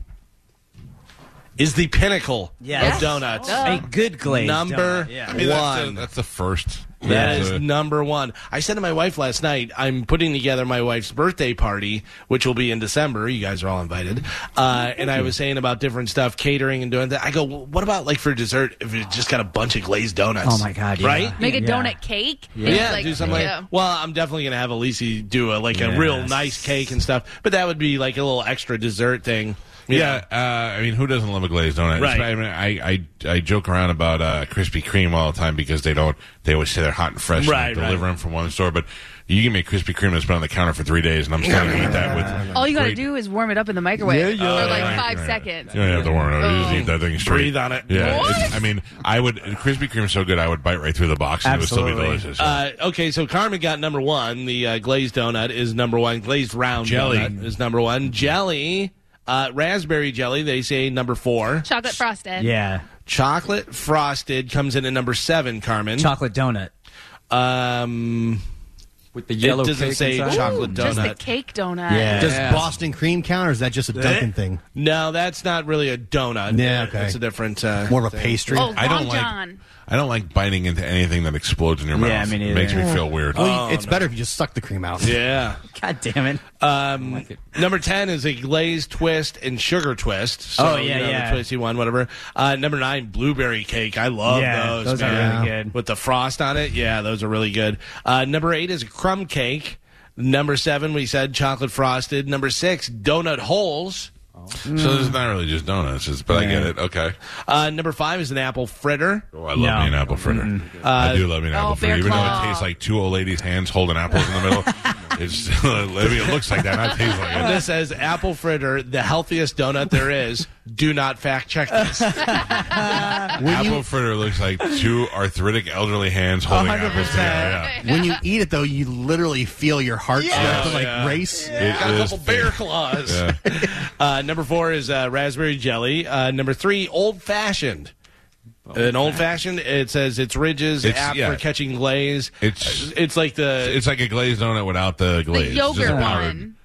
is the pinnacle Yes. of donuts. A good glaze. Number donut, yeah. I mean, that's, the, one. that's the first. That that's is number one. I said to my wife last night, I'm putting together my wife's birthday party, which will be in December. You guys are all invited. Uh, and I was saying about different stuff, catering and doing that. I go, well, what about like for dessert if it just got a bunch of glazed donuts? Oh my God, yeah. Right? Make a Yeah. donut cake. Yeah, It's like- do something like. Well, I'm definitely going to have Elise do a, like a real nice cake and stuff, but that would be like a little extra dessert thing. You Yeah, uh, I mean, who doesn't love a glazed donut? Right. I mean, I, I I joke around about uh, Krispy Kreme all the time because they don't. They always say they're hot and fresh. Right, and they deliver right. them from one store, but you give me a Krispy Kreme that's been on the counter for three days, and I'm still going to eat that with. All you got to great- do is warm it up in the microwave for like Right, five right. seconds. You don't have to worry about it. You just eat that thing straight. Breathe on it. Yeah, What? I mean, I would. Krispy Kreme's so good, I would bite right through the box and it would still be Absolutely. delicious. Uh, okay, so Carmen got number one. The uh, glazed donut is number one. Glazed round Jelly. donut is number one. Jelly, uh, raspberry jelly, they say number four. Chocolate frosted. Yeah. Chocolate frosted comes in at number seven. Carmen. Chocolate donut. um, With the yellow it doesn't cake say inside? chocolate Just the donut. cake donut. Yeah. Does Yeah. Boston cream count, or is that just a Dunkin' thing? No, that's not really a donut. Yeah, okay. It's a different. Uh, More of a pastry. Oh, I don't Long like. John. I don't like biting into anything that explodes in your mouth. Yeah, me neither. It makes me feel weird. Well, it's better if you just suck the cream out. yeah. God damn it. Um, number 10 is a glazed twist and sugar twist. So, Oh, yeah, you know, yeah. The twisty one, whatever. Uh, number 9, blueberry cake. I love Yeah, those. those are really good. With the frost on it. Yeah, those are really good. Uh, number 8 is a crumb cake. Number 7, we said chocolate frosted. Number 6, donut holes. So mm. this is not really just donuts, it's, but I get it. Okay. Uh, number 5 is an apple fritter. Oh, I love No. me an apple fritter. Mm-hmm. I do uh, love me an oh, apple oh, fritter, Bear even though Claw. it tastes like two old ladies' hands holding apples in the middle. it's, I mean, it looks like that, not tastes like it. This says apple fritter, the healthiest donut there is. Do not fact check this. Apple fritter looks like two arthritic elderly hands holding apples together. Yeah. When you eat it, though, you literally feel your heart start to like yeah. race. It Got a is couple bear claws. Yeah. Uh, number four is uh, raspberry jelly. Uh, number three, old fashioned. An old fashioned. It says it's ridges, It's- apt yeah. for catching glaze. It's It's like the it's like a glazed donut without the The glaze. It's yogurt one.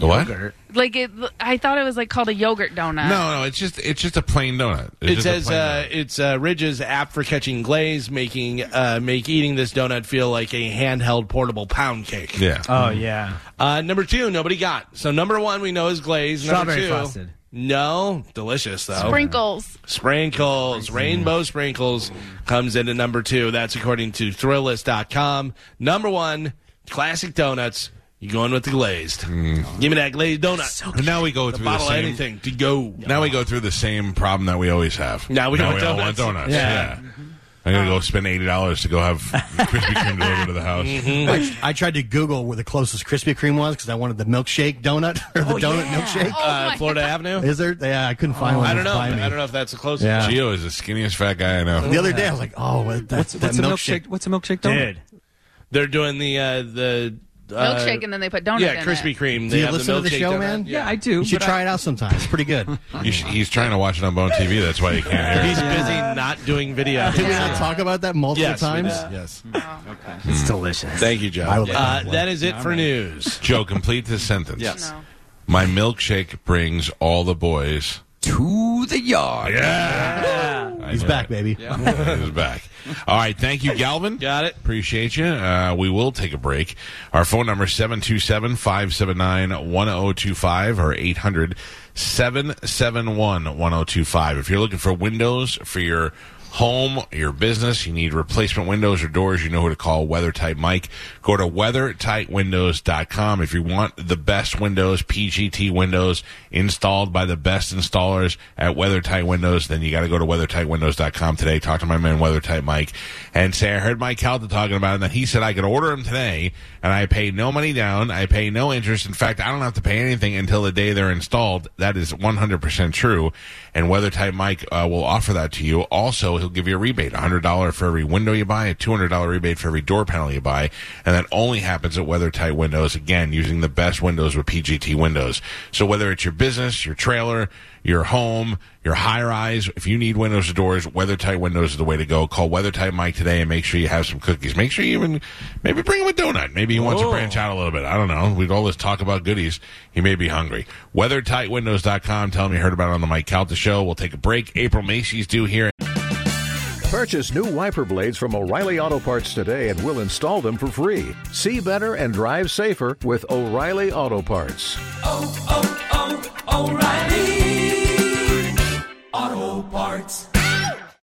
The what? Like it, I thought it was like called a yogurt donut. No, no, it's just it's just a plain donut. It's It says uh, donut. it's uh, ridges apt for catching glaze, making uh, make eating this donut feel like a handheld portable pound cake. yeah. Oh, yeah. Uh, number two, nobody got. So number one we know is glaze. Number Strawberry two, frosted. No, delicious though. Sprinkles. Sprinkles, mm. rainbow sprinkles comes in at number two. That's according to Thrillist.com. Number one, classic donuts. You going with the glazed? Mm. Give me that glazed donut. But now we go through the bottle of same. anything to go. Now we go through the same problem that we always have. Now we want all donuts. want donuts. Yeah. Yeah. Mm-hmm. I'm gonna go spend eighty dollars to go have Krispy Kreme delivered to the house. Mm-hmm. I, I tried to Google where the closest Krispy Kreme was because I wanted the milkshake donut or the donut milkshake. Uh, Florida Avenue. Is there? Yeah, I couldn't find one. I don't know. I don't know if that's the closest. Yeah. Gio is the skinniest fat guy I know. The other day, I was like, "Oh, what, that, What's, that what's a milkshake." milkshake? What's a milkshake donut? Dude. They're doing the uh, the Milkshake, and then they put donuts yeah, in Krispy it. Kreme. Do you have listen the to the milkshake show, donut. man? Yeah, I do. You should but try it out sometime. It's pretty good. You sh- he's trying to watch it on Bone TV. That's why he can't hear. He's busy not doing video. Did we not talk about that multiple yes, we times? did. Yes. It's delicious. Thank you, Joe. I would like Uh, that. that is it for news. Joe, complete this sentence. Yes. No. My milkshake brings all the boys. To the yard. Yeah. I He's back, it. baby. He's back. All right. Thank you, Galvin. Got it. Appreciate you. Uh, we will take a break. Our phone number is 727 579 1025 or 800 771 1025. If you're looking for windows for your home, your business, you need replacement windows or doors, you know who to call, WeatherTight Mike. Go to weathertightwindows.com. If you want the best windows, PGT windows installed by the best installers at WeatherTight Windows, then you got to go to weathertightwindows.com today. Talk to my man, WeatherTight Mike, and say, I heard Mike Calta talking about it, and that he said I could order them today, and I pay no money down. I pay no interest. In fact, I don't have to pay anything until the day they're installed. That is 100% true. And WeatherTight Mike uh, will offer that to you. Also, he'll give you a rebate, $100 for every window you buy, a $200 rebate for every door panel you buy. And that only happens at WeatherTight Windows, again, using the best windows with PGT windows. So whether it's your business, your trailer, your home, your high rise. If you need windows or doors, WeatherTight Windows is the way to go. Call WeatherTight Mike today and make sure you have some cookies. Make sure you even maybe bring him a donut. Maybe he wants to Oh. branch out a little bit. I don't know. We'd this talk about goodies. He may be hungry. WeatherTightWindows.com. Tell him you heard about it on the Mike Calta show. We'll take a break. April Macy's due here. Purchase new wiper blades from O'Reilly Auto Parts today and we'll install them for free. See better and drive safer with O'Reilly Auto Parts. Oh, oh, oh, O'Reilly Auto Parts.